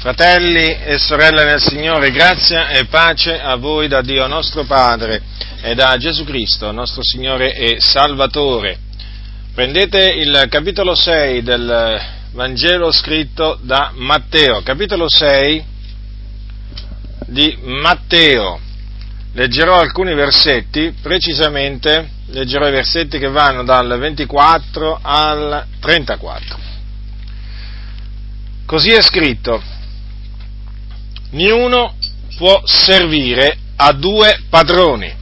Fratelli e sorelle nel Signore, grazia e pace a voi da Dio nostro Padre e da Gesù Cristo, nostro Signore e Salvatore. Prendete il capitolo 6 del Vangelo scritto da Matteo, capitolo 6 di Matteo. Leggerò alcuni versetti, precisamente leggerò i versetti che vanno dal 24 al 34. Così è scritto, Niuno può servire a due padroni,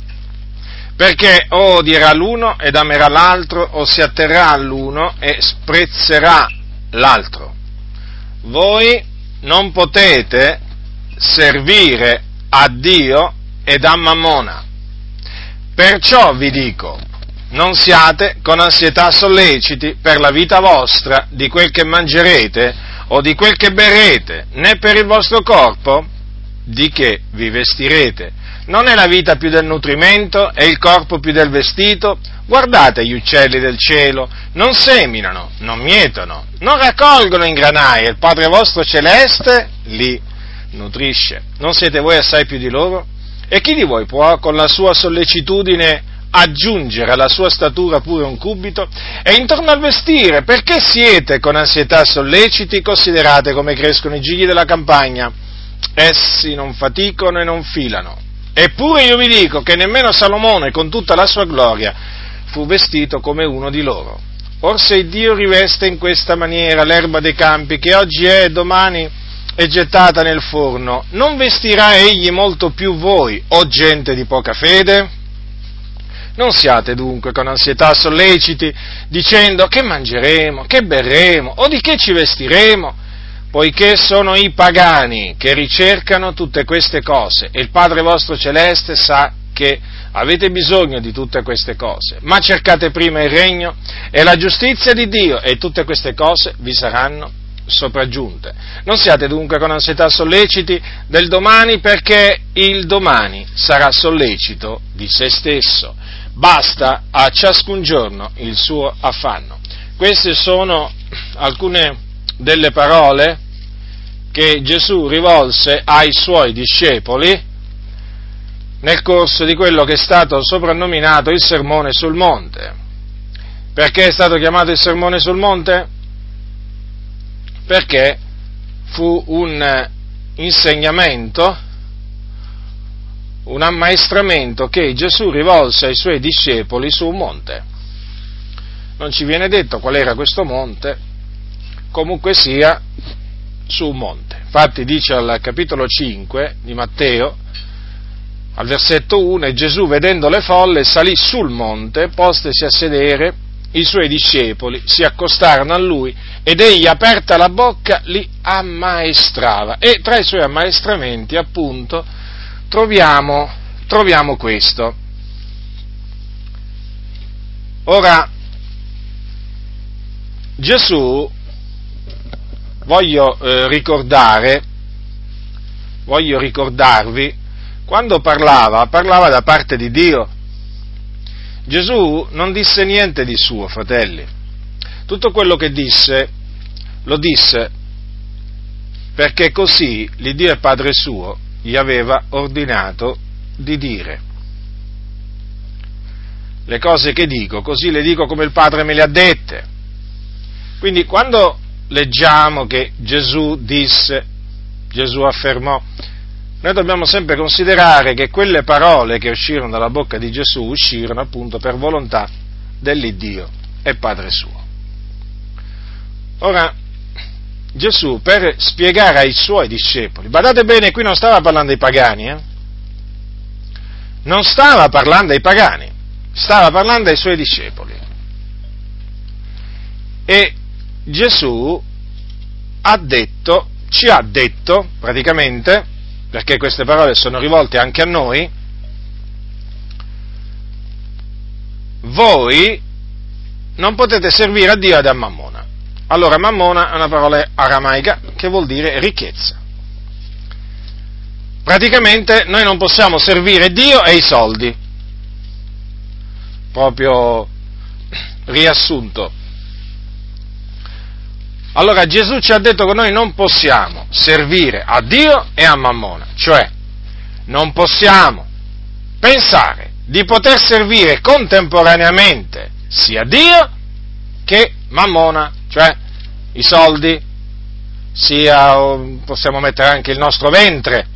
perché o odierà l'uno ed amerà l'altro, o si atterrà all'uno e sprezzerà l'altro. Voi non potete servire a Dio ed a Mammona. Perciò vi dico, non siate con ansietà solleciti per la vita vostra di quel che mangerete o di quel che berrete, né per il vostro corpo di che vi vestirete. Non è la vita più del nutrimento e il corpo più del vestito? Guardate gli uccelli del cielo, non seminano, non mietono, non raccolgono in granaie, il Padre vostro celeste li nutrisce. Non siete voi assai più di loro? E chi di voi può con la sua sollecitudine aggiungere alla sua statura pure un cubito? E intorno al vestire, perché siete con ansietà solleciti? Considerate come crescono i gigli della campagna. Essi non faticano e non filano. Eppure io vi dico che nemmeno Salomone, con tutta la sua gloria, fu vestito come uno di loro. Or se Dio riveste in questa maniera l'erba dei campi, che oggi è e domani è gettata nel forno, non vestirà egli molto più voi, o gente di poca fede? Non siate dunque con ansietà solleciti, dicendo che mangeremo, che berremo, o di che ci vestiremo, poiché sono i pagani che ricercano tutte queste cose, e il Padre vostro celeste sa che avete bisogno di tutte queste cose, ma cercate prima il regno e la giustizia di Dio, e tutte queste cose vi saranno sopraggiunte. Non siate dunque con ansietà solleciti del domani, perché il domani sarà sollecito di se stesso basta a ciascun giorno il suo affanno. Queste sono alcune delle parole che Gesù rivolse ai suoi discepoli nel corso di quello che è stato soprannominato il sermone sul monte. Perché è stato chiamato il sermone sul monte? Perché fu un insegnamento un ammaestramento che Gesù rivolse ai suoi discepoli su un monte. Non ci viene detto qual era questo monte, comunque sia su un monte. Infatti dice al capitolo 5 di Matteo, al versetto 1, e Gesù vedendo le folle salì sul monte, postesi a sedere, i suoi discepoli si accostarono a lui ed egli aperta la bocca li ammaestrava. E tra i suoi ammaestramenti appunto troviamo, troviamo questo. Ora, Gesù, voglio eh, ricordare, voglio ricordarvi, quando parlava, parlava da parte di Dio. Gesù non disse niente di suo, fratelli. Tutto quello che disse, lo disse perché così l'Iddio e Padre suo gli aveva ordinato di dire. Le cose che dico, così le dico come il Padre me le ha dette. Quindi quando leggiamo che Gesù disse, Gesù affermò, noi dobbiamo sempre considerare che quelle parole che uscirono dalla bocca di Gesù uscirono appunto per volontà dell'Iddio e Padre suo. Ora, Gesù per spiegare ai suoi discepoli, badate bene, qui non stava parlando ai pagani, eh? non stava parlando ai pagani, stava parlando ai suoi discepoli. E Gesù ha detto, ci ha detto praticamente, perché queste parole sono rivolte anche a noi, voi non potete servire a Dio ed a Mammona. Allora, mammona è una parola aramaica che vuol dire ricchezza. Praticamente noi non possiamo servire Dio e i soldi. Proprio riassunto. Allora Gesù ci ha detto che noi non possiamo servire a Dio e a Mammona, cioè non possiamo pensare di poter servire contemporaneamente sia Dio che Mammona, cioè i soldi, sia possiamo mettere anche il nostro ventre.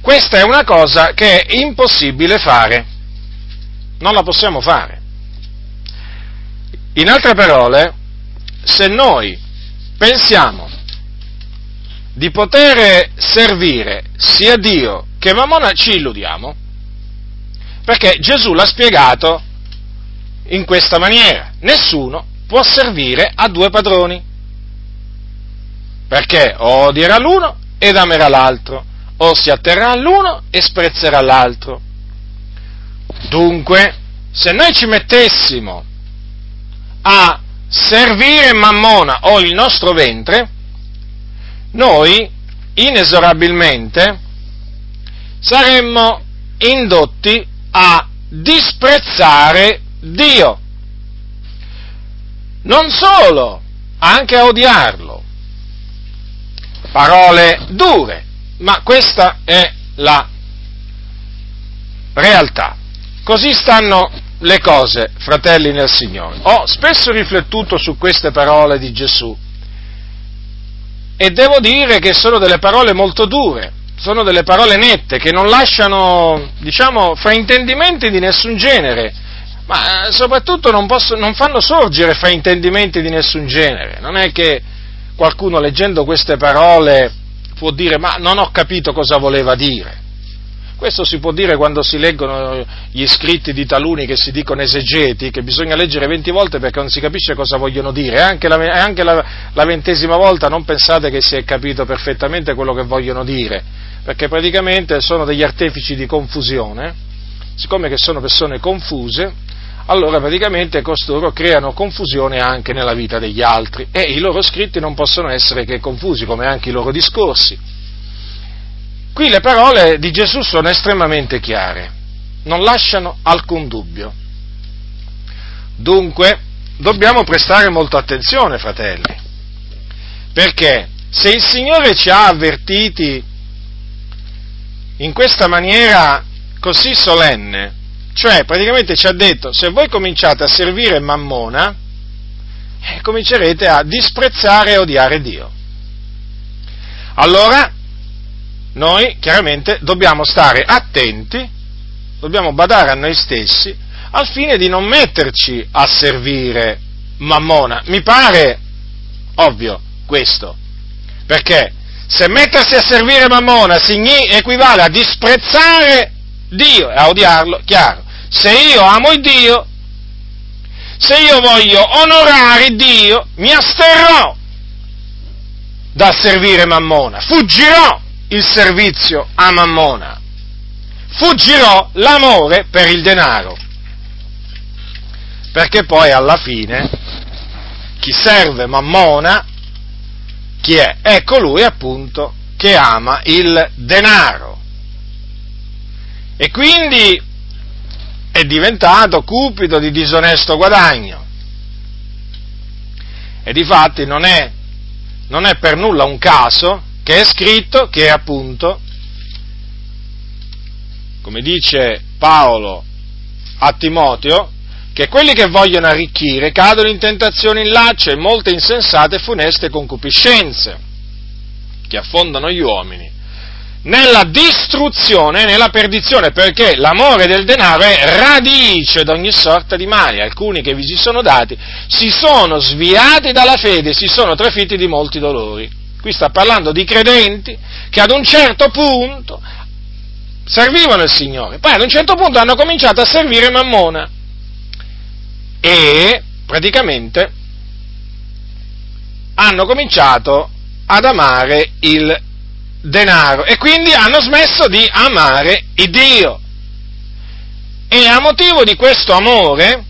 Questa è una cosa che è impossibile fare, non la possiamo fare. In altre parole, se noi pensiamo di poter servire sia Dio che Mammona, ci illudiamo, perché Gesù l'ha spiegato in questa maniera. Nessuno può servire a due padroni, perché odierà l'uno ed amerà l'altro, o si atterrà all'uno e sprezzerà l'altro. Dunque, se noi ci mettessimo a servire Mammona o il nostro ventre, noi inesorabilmente saremmo indotti a disprezzare Dio. Non solo, anche a odiarlo. Parole dure, ma questa è la realtà. Così stanno le cose, fratelli nel Signore. Ho spesso riflettuto su queste parole di Gesù e devo dire che sono delle parole molto dure, sono delle parole nette che non lasciano, diciamo, fraintendimenti di nessun genere, ma eh, soprattutto non, posso, non fanno sorgere fraintendimenti di nessun genere. Non è che qualcuno leggendo queste parole può dire ma non ho capito cosa voleva dire. Questo si può dire quando si leggono gli scritti di taluni che si dicono esegeti, che bisogna leggere venti volte perché non si capisce cosa vogliono dire. Anche, la, anche la, la ventesima volta non pensate che si è capito perfettamente quello che vogliono dire, perché praticamente sono degli artefici di confusione, siccome che sono persone confuse, allora praticamente costoro creano confusione anche nella vita degli altri e i loro scritti non possono essere che confusi, come anche i loro discorsi. Qui le parole di Gesù sono estremamente chiare, non lasciano alcun dubbio. Dunque, dobbiamo prestare molta attenzione, fratelli, perché se il Signore ci ha avvertiti in questa maniera così solenne, cioè praticamente ci ha detto, se voi cominciate a servire Mammona, eh, comincerete a disprezzare e odiare Dio. Allora, noi chiaramente dobbiamo stare attenti, dobbiamo badare a noi stessi al fine di non metterci a servire Mammona. Mi pare ovvio questo, perché se mettersi a servire Mammona equivale a disprezzare Dio e a odiarlo, chiaro. Se io amo il Dio, se io voglio onorare Dio, mi asterrò da servire Mammona, fuggirò il servizio a Mammona, fuggirò l'amore per il denaro, perché poi alla fine chi serve Mammona, chi è? È colui appunto che ama il denaro. E quindi è diventato cupido di disonesto guadagno. E difatti non è, non è per nulla un caso che è scritto che appunto, come dice Paolo a Timoteo, che quelli che vogliono arricchire cadono in tentazioni in laccio e molte insensate e funeste concupiscenze, che affondano gli uomini nella distruzione e nella perdizione, perché l'amore del denaro è radice di ogni sorta di male. Alcuni che vi si sono dati si sono sviati dalla fede, si sono trafitti di molti dolori. Qui sta parlando di credenti che ad un certo punto servivano il Signore, poi ad un certo punto hanno cominciato a servire Mammona e praticamente hanno cominciato ad amare il denaro e quindi hanno smesso di amare il Dio. E a motivo di questo amore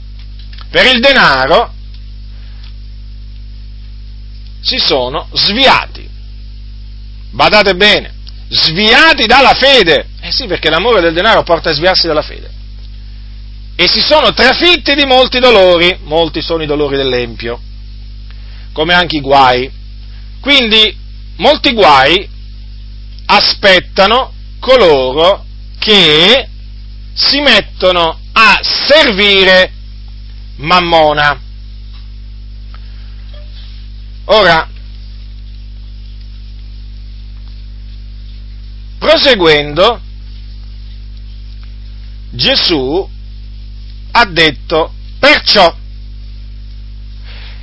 per il denaro si sono sviati badate bene, sviati dalla fede. Eh sì, perché l'amore del denaro porta a sviarsi dalla fede. e si sono trafitti di molti dolori, molti sono i dolori dell'Empio, come anche i guai. Quindi molti guai aspettano coloro che si mettono a servire Mammona. Ora, proseguendo, Gesù ha detto perciò.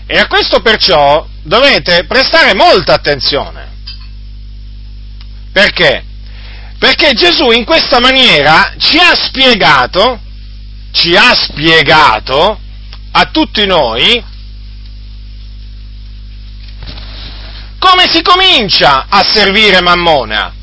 E a questo perciò dovete prestare molta attenzione. Perché? Perché Gesù in questa maniera ci ha spiegato, ci ha spiegato a tutti noi come si comincia a servire Mammona.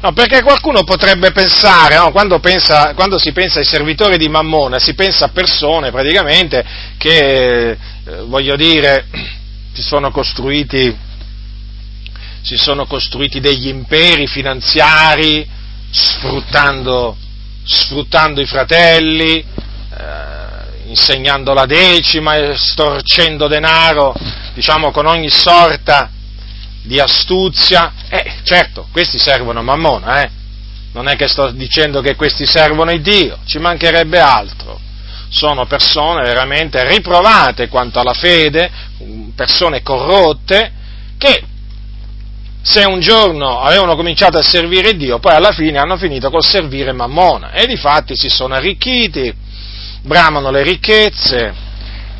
No, perché qualcuno potrebbe pensare, no, quando, pensa, quando, si pensa ai servitori di Mammona, si pensa a persone praticamente che, eh, voglio dire, si sono costruiti, si sono costruiti degli imperi finanziari sfruttando, sfruttando i fratelli, eh, insegnando la decima, storcendo denaro, diciamo con ogni sorta di astuzia, eh, certo, questi servono a Mammona, eh? Non è che sto dicendo che questi servono a Dio, ci mancherebbe altro. Sono persone veramente riprovate quanto alla fede, persone corrotte, che se un giorno avevano cominciato a servire Dio, poi alla fine hanno finito col servire Mammona. E di fatti si sono arricchiti, bramano le ricchezze,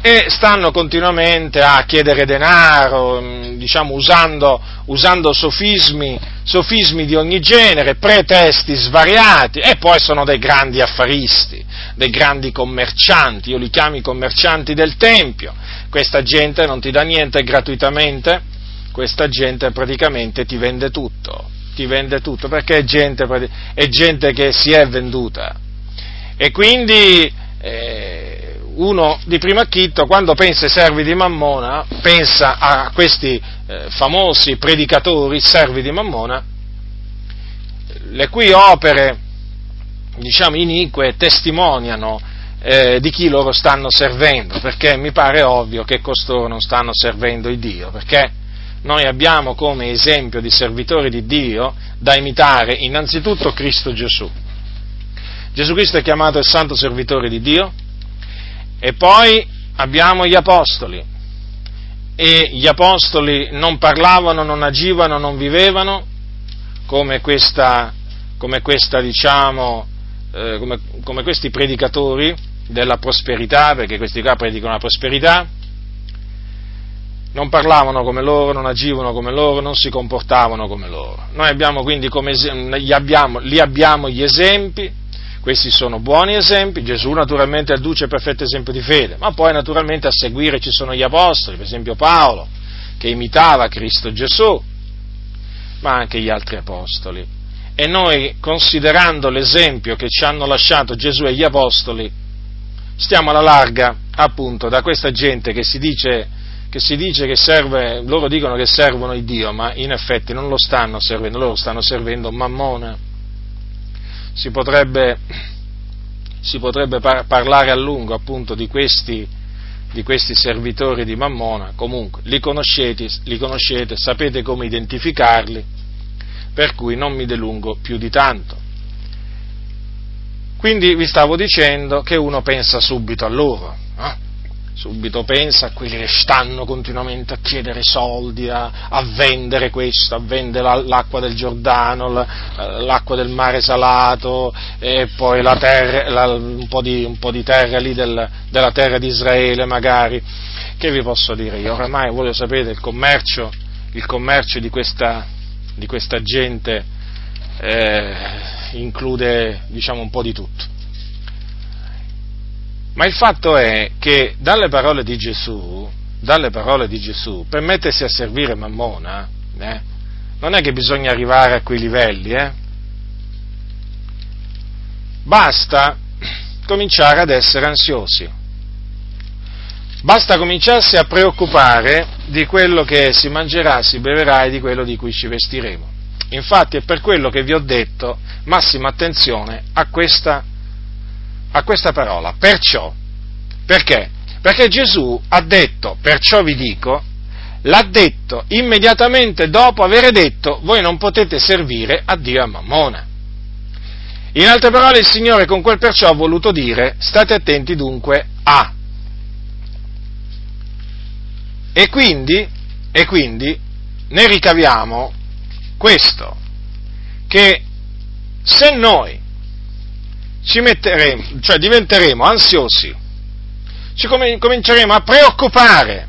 e stanno continuamente a chiedere denaro, mm, diciamo usando, usando sofismi, sofismi, di ogni genere, pretesti svariati. E poi sono dei grandi affaristi, dei grandi commercianti, io li chiamo i commercianti del Tempio, questa gente non ti dà niente gratuitamente, questa gente praticamente ti vende tutto, ti vende tutto perché è gente, è gente che si è venduta. E quindi eh, uno di primo acchitto, quando pensa ai servi di Mammona, pensa a questi eh, famosi predicatori, servi di Mammona, le cui opere, diciamo, inique testimoniano eh, di chi loro stanno servendo, perché mi pare ovvio che costoro non stanno servendo il Dio, perché noi abbiamo come esempio di servitori di Dio da imitare innanzitutto Cristo Gesù. Gesù Cristo è chiamato il santo servitore di Dio, e poi abbiamo gli apostoli. E gli apostoli non parlavano, non agivano, non vivevano come questa, come questa diciamo, eh, come, come questi predicatori della prosperità, perché questi qua predicano la prosperità, non parlavano come loro, non agivano come loro, non si comportavano come loro. Noi abbiamo quindi come, li, abbiamo, li abbiamo gli esempi questi sono buoni esempi, Gesù naturalmente adduce perfetto esempio di fede, ma poi naturalmente a seguire ci sono gli apostoli, per esempio Paolo, che imitava Cristo Gesù, ma anche gli altri apostoli. E noi, considerando l'esempio che ci hanno lasciato Gesù e gli apostoli, stiamo alla larga appunto da questa gente che si dice che, si dice che serve, loro dicono che servono il Dio, ma in effetti non lo stanno servendo, loro stanno servendo Mammona si potrebbe, si potrebbe par- parlare a lungo appunto di questi, di questi, servitori di Mammona, comunque li conoscete, li conoscete, sapete come identificarli, per cui non mi delungo più di tanto. Quindi vi stavo dicendo che uno pensa subito a loro, eh? Subito pensa a quelli che stanno continuamente a chiedere soldi, a, a vendere questo, a vendere l'acqua del Giordano, l'acqua del mare salato e poi la terra, la, un, po di, un, po di, terra lì del, della terra di Israele magari. Che vi posso dire io? Oramai voi lo sapete, il commercio, il commercio di, questa, di questa gente eh, include diciamo un po' di tutto ma il fatto è che dalle parole di Gesù, dalle parole di Gesù per mettersi a servire Mammona, eh, non è che bisogna arrivare a quei livelli, eh? basta cominciare ad essere ansiosi, basta cominciarsi a preoccupare di quello che si mangerà, si beverà e di quello di cui ci vestiremo. Infatti è per quello che vi ho detto massima attenzione a questa a questa parola, perciò. Perché? Perché Gesù ha detto, perciò vi dico, l'ha detto immediatamente dopo aver detto, voi non potete servire a Dio a Mammona. In altre parole il Signore con quel perciò ha voluto dire, state attenti dunque a. E quindi, e quindi ne ricaviamo questo, che se noi ci metteremo, cioè diventeremo ansiosi, ci cominceremo a preoccupare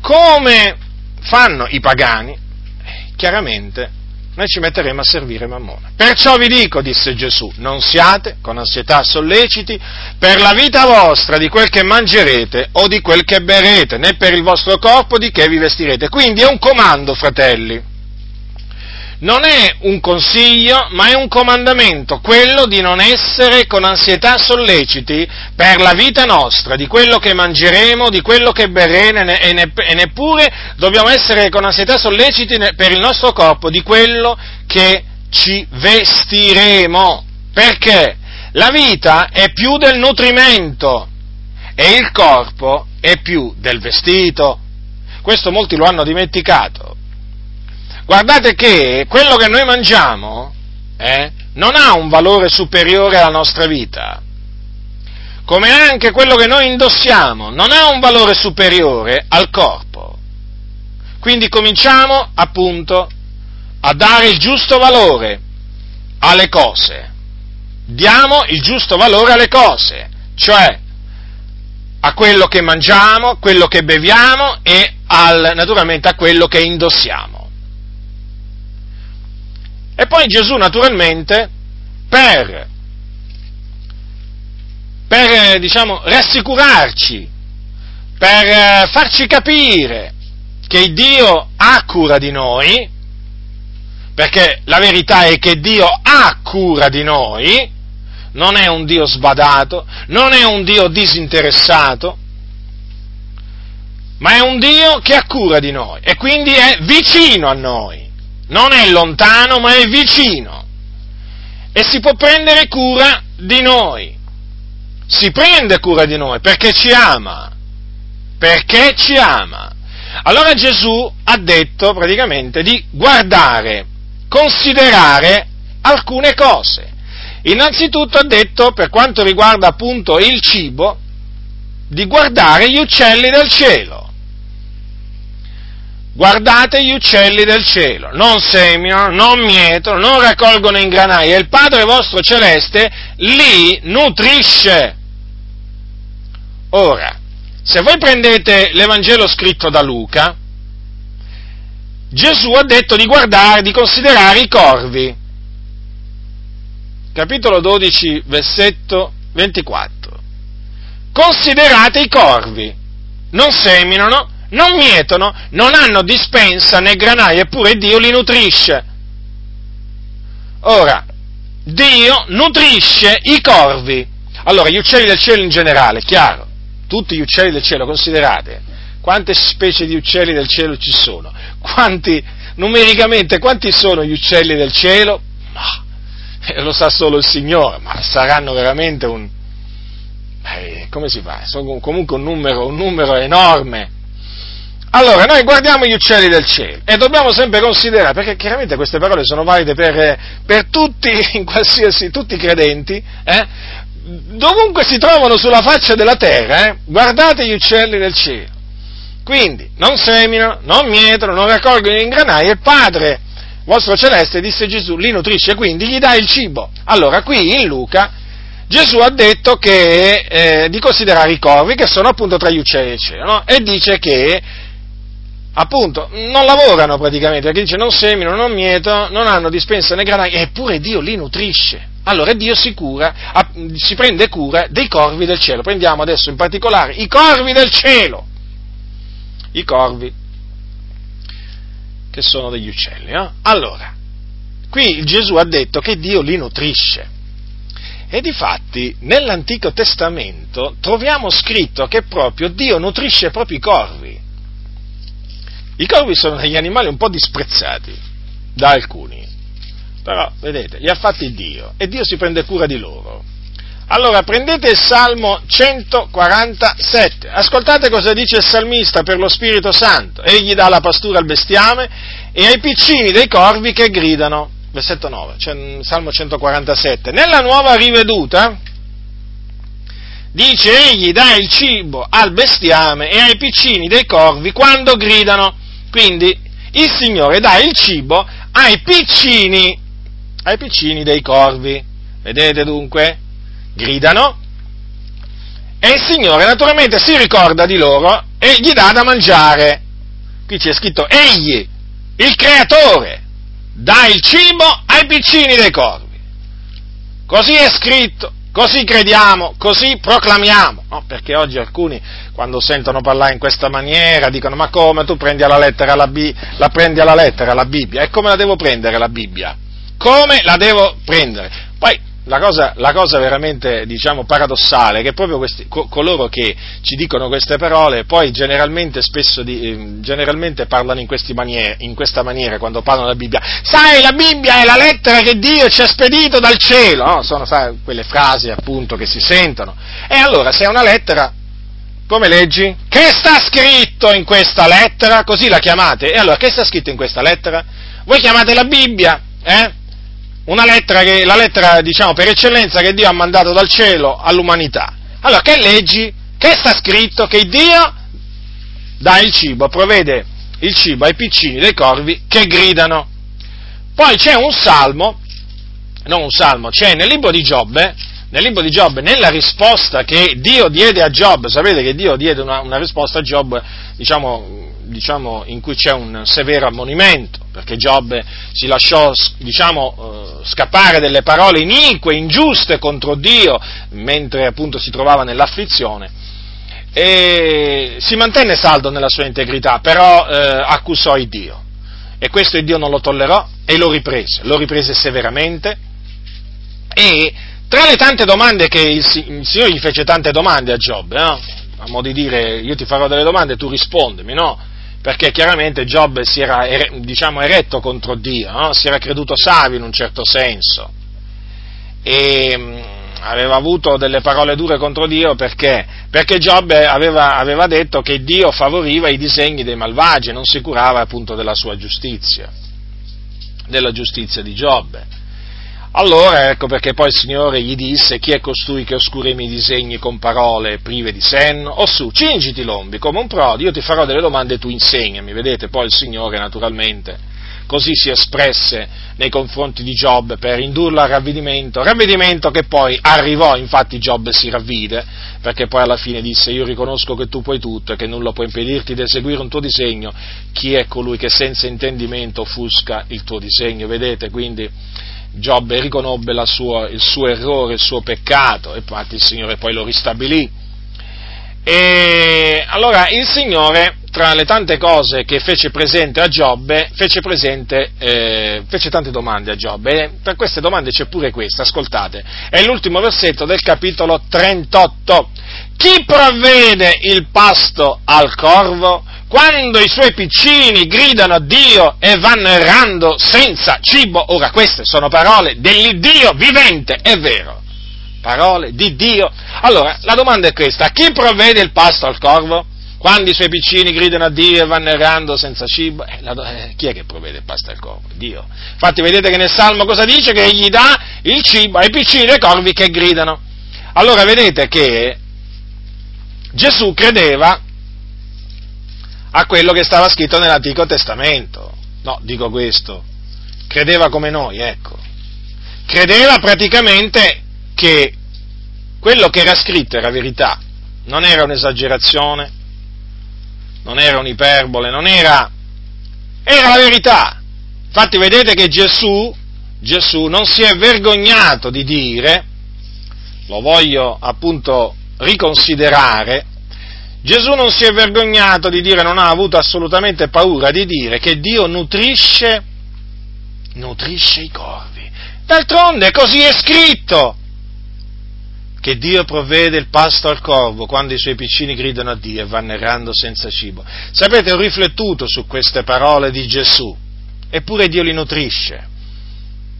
come fanno i pagani, chiaramente noi ci metteremo a servire Mammona. Perciò vi dico, disse Gesù, non siate con ansietà solleciti per la vita vostra di quel che mangerete o di quel che berrete, né per il vostro corpo di che vi vestirete. Quindi è un comando, fratelli non è un consiglio, ma è un comandamento, quello di non essere con ansietà solleciti per la vita nostra, di quello che mangeremo, di quello che berremo e neppure dobbiamo essere con ansietà solleciti per il nostro corpo, di quello che ci vestiremo. Perché? La vita è più del nutrimento e il corpo è più del vestito. Questo molti lo hanno dimenticato Guardate che quello che noi mangiamo eh, non ha un valore superiore alla nostra vita, come anche quello che noi indossiamo non ha un valore superiore al corpo. Quindi cominciamo appunto a dare il giusto valore alle cose. Diamo il giusto valore alle cose, cioè a quello che mangiamo, quello che beviamo e al, naturalmente a quello che indossiamo. E poi Gesù naturalmente, per, per diciamo, rassicurarci, per eh, farci capire che Dio ha cura di noi, perché la verità è che Dio ha cura di noi, non è un Dio sbadato, non è un Dio disinteressato, ma è un Dio che ha cura di noi e quindi è vicino a noi non è lontano ma è vicino e si può prendere cura di noi. Si prende cura di noi perché ci ama, perché ci ama. Allora Gesù ha detto praticamente di guardare, considerare alcune cose. Innanzitutto ha detto, per quanto riguarda appunto il cibo, di guardare gli uccelli del cielo guardate gli uccelli del cielo, non seminano, non mietono, non raccolgono in granai e il Padre vostro celeste li nutrisce. Ora, se voi prendete l'Evangelo scritto da Luca, Gesù ha detto di guardare, di considerare i corvi. Capitolo 12, versetto 24. Considerate i corvi, non seminano, non mietono, non hanno dispensa né granaio, eppure Dio li nutrisce. Ora, Dio nutrisce i corvi. Allora, gli uccelli del cielo in generale, chiaro, tutti gli uccelli del cielo, considerate, quante specie di uccelli del cielo ci sono? Quanti, numericamente, quanti sono gli uccelli del cielo? Ma, eh, lo sa solo il Signore, ma saranno veramente un... Eh, come si fa? Sono comunque un numero, un numero enorme. Allora, noi guardiamo gli uccelli del cielo e dobbiamo sempre considerare, perché chiaramente queste parole sono valide per, per tutti, tutti i credenti, eh? dovunque si trovano sulla faccia della terra, eh? guardate gli uccelli del cielo. Quindi, non seminano, non mietono, non raccolgono in granai e il Padre vostro celeste, disse Gesù, li nutrisce, quindi gli dà il cibo. Allora, qui in Luca, Gesù ha detto che, eh, di considerare i corvi, che sono appunto tra gli uccelli del cielo, no? e dice che appunto, non lavorano praticamente, perché dice non seminano, non mietono, non hanno dispensa né granai, eppure Dio li nutrisce. Allora Dio si cura, si prende cura dei corvi del cielo. Prendiamo adesso in particolare i corvi del cielo. I corvi che sono degli uccelli. No? Allora, qui Gesù ha detto che Dio li nutrisce. E difatti nell'Antico Testamento troviamo scritto che proprio Dio nutrisce proprio i corvi. I corvi sono degli animali un po' disprezzati da alcuni. però vedete, li ha fatti Dio e Dio si prende cura di loro. Allora prendete il Salmo 147, ascoltate cosa dice il salmista per lo Spirito Santo, egli dà la pastura al bestiame e ai piccini dei corvi che gridano. Versetto 9, cioè, Salmo 147. Nella nuova riveduta dice egli dà il cibo al bestiame e ai piccini dei corvi quando gridano. Quindi il Signore dà il cibo ai piccini, ai piccini dei corvi. Vedete dunque? Gridano e il Signore naturalmente si ricorda di loro e gli dà da mangiare. Qui c'è scritto egli, il creatore, dà il cibo ai piccini dei corvi. Così è scritto, così crediamo, così proclamiamo. No, perché oggi alcuni, quando sentono parlare in questa maniera, dicono: Ma come tu prendi alla lettera la, Bi- la prendi alla lettera la Bibbia? E come la devo prendere la Bibbia? Come la devo prendere? Poi la cosa, la cosa, veramente diciamo, paradossale è che proprio questi, co- coloro che ci dicono queste parole poi generalmente, di, eh, generalmente parlano in, maniere, in, questa maniera quando parlano della Bibbia. Sai, la Bibbia è la lettera che Dio ci ha spedito dal cielo, no? sono sai, quelle frasi appunto che si sentono. E allora se è una lettera, come leggi? Che sta scritto in questa lettera? Così la chiamate. E allora che sta scritto in questa lettera? Voi chiamate la Bibbia, eh? Una lettera che, la lettera, diciamo, per eccellenza che Dio ha mandato dal cielo all'umanità. Allora, che leggi? Che sta scritto? Che Dio dà il cibo, provvede il cibo ai piccini dei corvi che gridano. Poi c'è un salmo, non un salmo, c'è nel libro di Giobbe, nel libro di Giobbe, nella risposta che Dio diede a Giobbe, sapete che Dio diede una, una risposta a Giobbe, diciamo, diciamo, in cui c'è un severo ammonimento, perché Giobbe si lasciò diciamo, eh, scappare delle parole inique, ingiuste contro Dio, mentre appunto si trovava nell'afflizione, e si mantenne saldo nella sua integrità, però eh, accusò il Dio. E questo il Dio non lo tollerò e lo riprese, lo riprese severamente e tra le tante domande che il, il Signore gli fece tante domande a Giobbe, no? a modo di dire io ti farò delle domande e tu rispondimi, no? Perché chiaramente Giobbe si era diciamo, eretto contro Dio, no? si era creduto savio in un certo senso e mm, aveva avuto delle parole dure contro Dio perché, perché Giobbe aveva, aveva, detto che Dio favoriva i disegni dei malvagi non si curava appunto della sua giustizia, della giustizia di Giobbe. Allora ecco perché poi il Signore gli disse chi è costui che oscura i miei disegni con parole prive di senno? O su, cingiti lombi come un prodi, io ti farò delle domande e tu insegnami. Vedete, poi il Signore naturalmente così si espresse nei confronti di Giobbe per indurlo al ravvedimento, ravvedimento che poi arrivò, infatti Giobbe si ravvide, perché poi alla fine disse io riconosco che tu puoi tutto e che nulla può impedirti di eseguire un tuo disegno, chi è colui che senza intendimento offusca il tuo disegno, vedete, quindi Giobbe riconobbe sua, il suo errore, il suo peccato, e infatti il Signore poi lo ristabilì. E allora il Signore, tra le tante cose che fece presente a Giobbe, fece, presente, eh, fece tante domande a Giobbe, e per queste domande c'è pure questa, ascoltate, è l'ultimo versetto del capitolo 38. Chi provvede il pasto al corvo? Quando i suoi piccini gridano a Dio e vanno errando senza cibo, ora queste sono parole dell'Iddio vivente, è vero, parole di Dio. Allora, la domanda è questa, chi provvede il pasto al corvo? Quando i suoi piccini gridano a Dio e vanno errando senza cibo, eh, la, eh, chi è che provvede il pasto al corvo? Dio. Infatti vedete che nel Salmo cosa dice? Che egli dà il cibo ai piccini dei corvi che gridano. Allora vedete che Gesù credeva a quello che stava scritto nell'Antico Testamento. No, dico questo. Credeva come noi, ecco. Credeva praticamente che quello che era scritto era verità, non era un'esagerazione, non era un'iperbole, non era... era la verità. Infatti vedete che Gesù, Gesù non si è vergognato di dire, lo voglio appunto riconsiderare, Gesù non si è vergognato di dire, non ha avuto assolutamente paura di dire che Dio nutrisce, nutrisce i corvi. D'altronde così è scritto che Dio provvede il pasto al corvo quando i suoi piccini gridano a Dio e vanno errando senza cibo. Sapete, ho riflettuto su queste parole di Gesù, eppure Dio li nutrisce.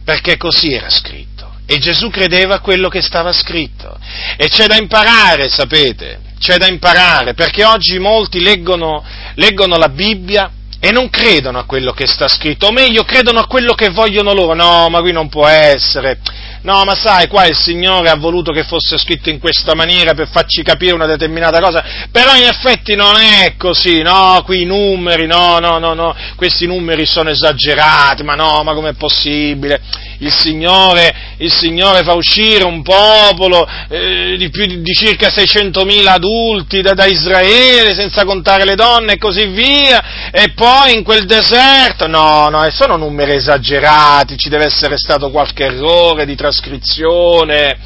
perché così era scritto. E Gesù credeva a quello che stava scritto. E c'è da imparare, sapete, c'è da imparare, perché oggi molti leggono, leggono la Bibbia e non credono a quello che sta scritto, o meglio, credono a quello che vogliono loro. No, ma qui non può essere. No, ma sai, qua il Signore ha voluto che fosse scritto in questa maniera per farci capire una determinata cosa, però in effetti non è così, no, qui i numeri, no, no, no, no, questi numeri sono esagerati, ma no, ma com'è possibile? Il Signore, il Signore fa uscire un popolo eh, di, più, di circa 600.000 adulti da, da Israele, senza contare le donne e così via, e poi in quel deserto, no, no, sono numeri esagerati, ci deve essere stato qualche errore di trasformazione trascrizione,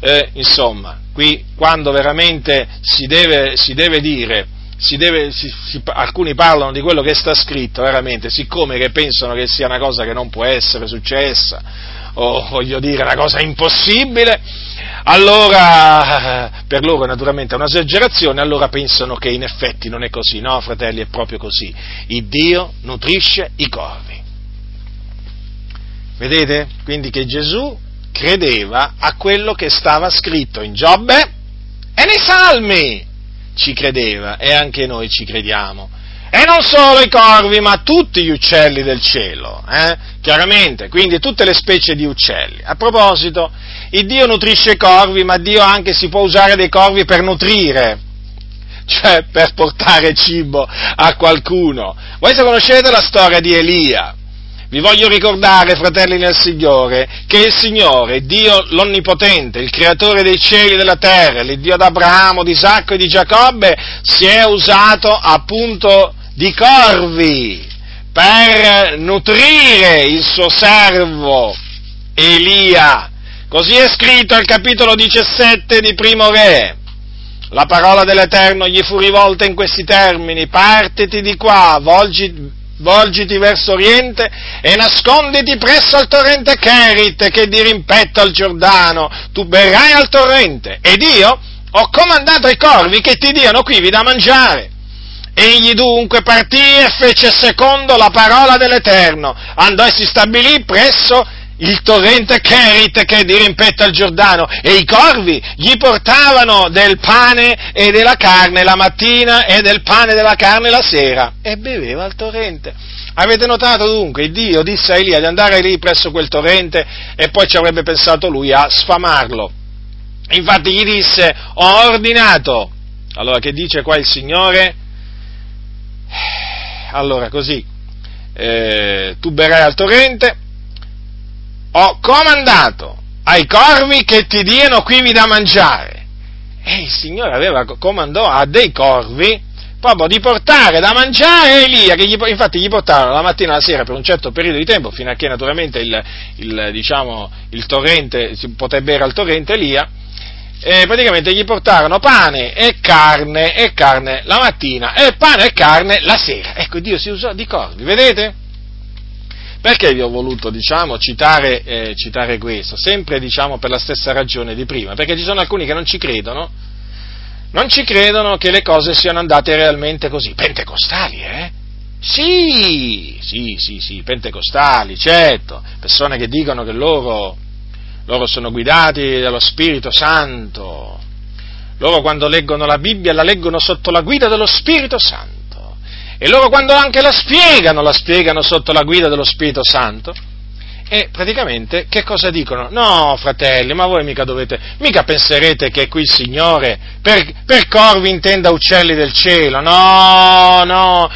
eh, insomma, qui quando veramente si deve, si deve dire, si deve, si, alcuni parlano di quello che sta scritto, veramente, siccome che pensano che sia una cosa che non può essere successa, o voglio dire una cosa impossibile, allora per loro naturalmente è un'esagerazione, allora pensano che in effetti non è così, no fratelli, è proprio così. Il Dio nutrisce i corvi. Vedete? Quindi che Gesù credeva a quello che stava scritto in Giobbe e nei Salmi. Ci credeva e anche noi ci crediamo. E non solo i corvi, ma tutti gli uccelli del cielo, eh? chiaramente, quindi tutte le specie di uccelli. A proposito, il Dio nutrisce i corvi, ma Dio anche si può usare dei corvi per nutrire, cioè per portare cibo a qualcuno. Voi se conoscete la storia di Elia, vi voglio ricordare, fratelli nel Signore, che il Signore, Dio l'Onnipotente, il Creatore dei cieli e della terra, il Dio d'Abramo, di Isacco e di Giacobbe, si è usato appunto di corvi per nutrire il suo servo Elia. Così è scritto al capitolo 17 di Primo Re. La parola dell'Eterno gli fu rivolta in questi termini, partiti di qua, volgi, volgiti verso oriente e nasconditi presso al torrente Kerit che dirimpetta al Giordano, tu berrai al torrente ed io ho comandato ai corvi che ti diano quivi da mangiare. Egli dunque partì e fece secondo la parola dell'Eterno, andò e si stabilì presso il torrente Kerit che dirimpetta il Giordano e i corvi gli portavano del pane e della carne la mattina e del pane e della carne la sera e beveva al torrente. Avete notato dunque, Dio disse a Elia di andare lì presso quel torrente e poi ci avrebbe pensato lui a sfamarlo. Infatti gli disse, ho ordinato. Allora che dice qua il Signore? Allora così, eh, tu berrai al torrente ho comandato ai corvi che ti diano quivi da mangiare. E il Signore aveva comandò a dei corvi proprio di portare da mangiare Elia, che gli, infatti gli portarono la mattina e la sera per un certo periodo di tempo, fino a che naturalmente il, il, diciamo, il torrente, si poté bere al torrente Elia, e praticamente gli portarono pane e carne e carne la mattina e pane e carne la sera. Ecco, Dio si usò di corvi, vedete? Perché vi ho voluto diciamo, citare, eh, citare, questo? Sempre diciamo, per la stessa ragione di prima, perché ci sono alcuni che non ci credono, non ci credono che le cose siano andate realmente così. Pentecostali, eh? Sì, sì, sì, sì, pentecostali, certo, persone che dicono che loro, loro sono guidati dallo Spirito Santo. Loro quando leggono la Bibbia la leggono sotto la guida dello Spirito Santo. E loro quando anche la spiegano, la spiegano sotto la guida dello Spirito Santo. E praticamente che cosa dicono? No, fratelli, ma voi mica dovete, mica penserete che qui il Signore per, per corvi intenda uccelli del cielo. No, no,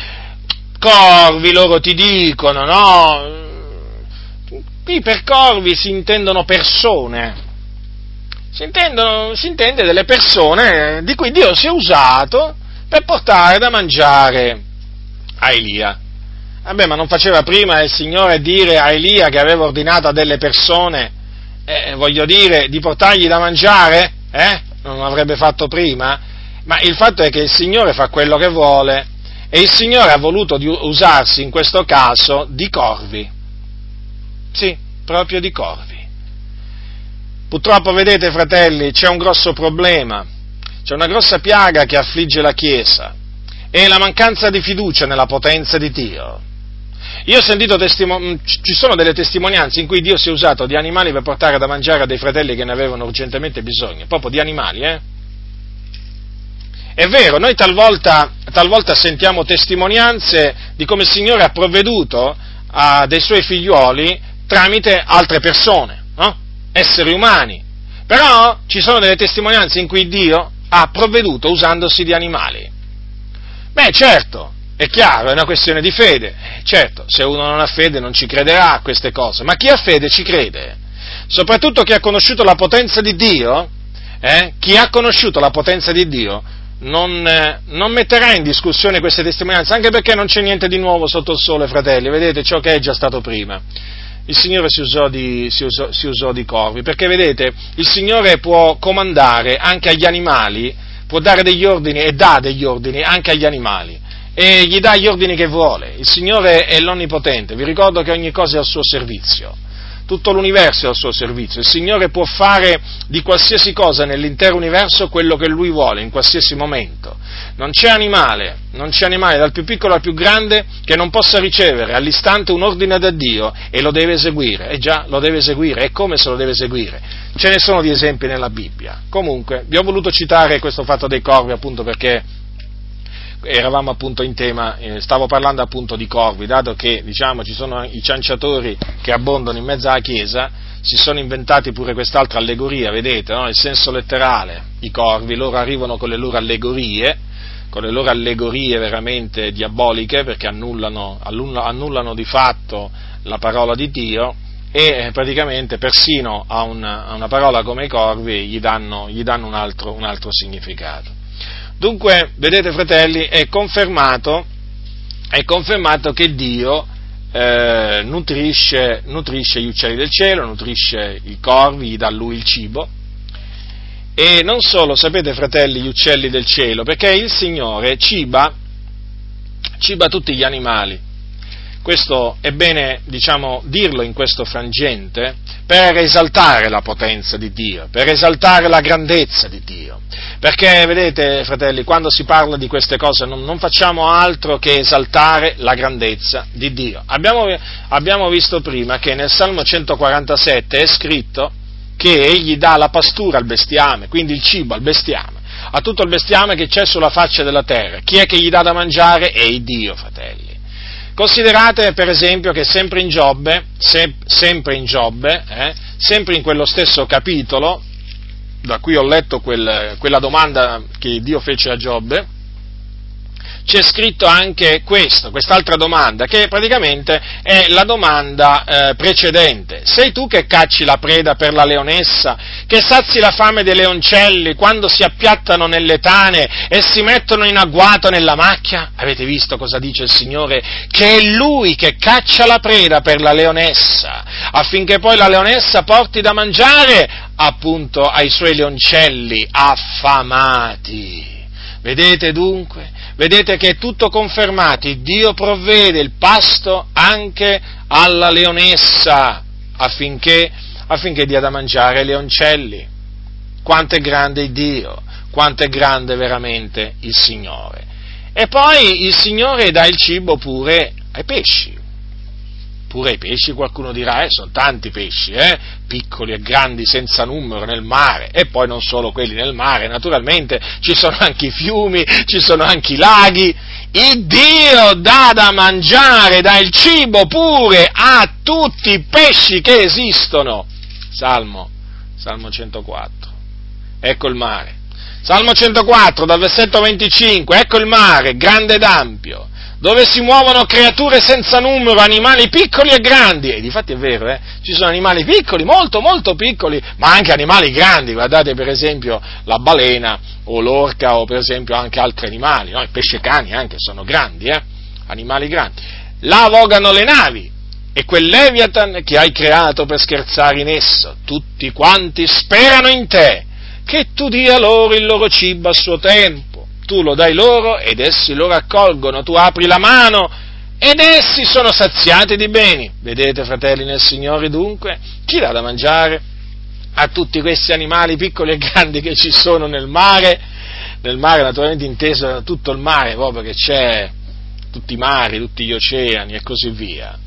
corvi loro ti dicono, no. Qui per corvi si intendono persone. Si, intendono, si intende delle persone di cui Dio si è usato per portare da mangiare a Elia. Vabbè, ma non faceva prima il Signore dire a Elia che aveva ordinato a delle persone, eh, voglio dire, di portargli da mangiare? Eh? Non l'avrebbe fatto prima? Ma il fatto è che il Signore fa quello che vuole e il Signore ha voluto usarsi in questo caso di corvi. Sì, proprio di corvi. Purtroppo, vedete, fratelli, c'è un grosso problema, c'è una grossa piaga che affligge la Chiesa è la mancanza di fiducia nella potenza di Dio. Io ho sentito testimo- mm, ci sono delle testimonianze in cui Dio si è usato di animali per portare da mangiare a dei fratelli che ne avevano urgentemente bisogno, proprio di animali, eh? È vero, noi talvolta, talvolta sentiamo testimonianze di come il Signore ha provveduto a dei suoi figlioli tramite altre persone, no? esseri umani. Però ci sono delle testimonianze in cui Dio ha provveduto usandosi di animali. Beh, certo, è chiaro, è una questione di fede. Certo, se uno non ha fede non ci crederà a queste cose, ma chi ha fede ci crede. Soprattutto chi ha conosciuto la potenza di Dio, eh, chi ha conosciuto la potenza di Dio, non, eh, non, metterà in discussione queste testimonianze, anche perché non c'è niente di nuovo sotto il sole, fratelli, vedete ciò che è già stato prima. Il Signore si usò, di, si, usò, si usò di corvi, perché vedete, il Signore può comandare anche agli animali, può dare degli ordini e dà degli ordini anche agli animali. E gli dà gli ordini che vuole. Il Signore è l'Onnipotente, vi ricordo che ogni cosa è al suo servizio tutto l'universo è al suo servizio. Il Signore può fare di qualsiasi cosa nell'intero universo quello che Lui vuole, in qualsiasi momento. Non c'è animale, non c'è animale, dal più piccolo al più grande, che non possa ricevere all'istante un ordine da Dio e lo deve eseguire. E già, lo deve eseguire. E come se lo deve eseguire? Ce ne sono di esempi nella Bibbia. Comunque, vi ho voluto citare questo fatto dei corvi appunto perché eravamo appunto in tema, eh, stavo parlando appunto di corvi, dato che diciamo, ci sono i cianciatori che abbondano in mezzo alla Chiesa, si sono inventati pure quest'altra allegoria, vedete, no? il senso letterale, i corvi, loro arrivano con le loro allegorie, con le loro allegorie veramente diaboliche, perché annullano, annullano di fatto la parola di Dio, e praticamente persino a una, a una parola come i corvi gli danno, gli danno un, altro, un altro significato. Dunque, vedete fratelli, è confermato, è confermato che Dio eh, nutrisce, nutrisce, gli uccelli del cielo, nutrisce i corvi, gli dà lui il cibo. E non solo, sapete fratelli, gli uccelli del cielo, perché il Signore ciba, ciba tutti gli animali. Questo è bene, diciamo, dirlo in questo frangente per esaltare la potenza di Dio, per esaltare la grandezza di Dio. Perché, vedete, fratelli, quando si parla di queste cose non, non facciamo altro che esaltare la grandezza di Dio. Abbiamo, abbiamo visto prima che nel Salmo 147 è scritto che egli dà la pastura al bestiame, quindi il cibo al bestiame, a tutto il bestiame che c'è sulla faccia della terra. Chi è che gli dà da mangiare? È il Dio, fratelli. Considerate per esempio che sempre in Giobbe, se, sempre in Giobbe, eh, sempre in quello stesso capitolo, da cui ho letto quel, quella domanda che Dio fece a Giobbe, c'è scritto anche questo, quest'altra domanda, che praticamente è la domanda eh, precedente. Sei tu che cacci la preda per la leonessa, che sazi la fame dei leoncelli quando si appiattano nelle tane e si mettono in agguato nella macchia? Avete visto cosa dice il Signore? Che è Lui che caccia la preda per la leonessa, affinché poi la leonessa porti da mangiare appunto ai suoi leoncelli affamati. Vedete dunque? Vedete che è tutto confermato, Dio provvede il pasto anche alla leonessa affinché, affinché dia da mangiare ai leoncelli. Quanto è grande Dio, quanto è grande veramente il Signore. E poi il Signore dà il cibo pure ai pesci pure i pesci, qualcuno dirà, eh, sono tanti pesci, eh, piccoli e grandi senza numero nel mare, e poi non solo quelli nel mare, naturalmente ci sono anche i fiumi, ci sono anche i laghi, il Dio dà da mangiare, dà il cibo pure a tutti i pesci che esistono. Salmo, Salmo 104, ecco il mare. Salmo 104, dal versetto 25, ecco il mare, grande ed ampio dove si muovono creature senza numero, animali piccoli e grandi, e difatti è vero, eh? ci sono animali piccoli, molto molto piccoli, ma anche animali grandi, guardate per esempio la balena o l'orca o per esempio anche altri animali, no? i pesce cani anche sono grandi, eh? animali grandi. Là vogano le navi, e quel Leviathan che hai creato per scherzare in esso, tutti quanti sperano in te, che tu dia loro il loro cibo a suo tempo tu lo dai loro ed essi lo raccolgono, tu apri la mano ed essi sono saziati di beni. Vedete, fratelli nel Signore, dunque, chi dà da mangiare a tutti questi animali piccoli e grandi che ci sono nel mare? Nel mare, naturalmente inteso tutto il mare, proprio che c'è tutti i mari, tutti gli oceani e così via.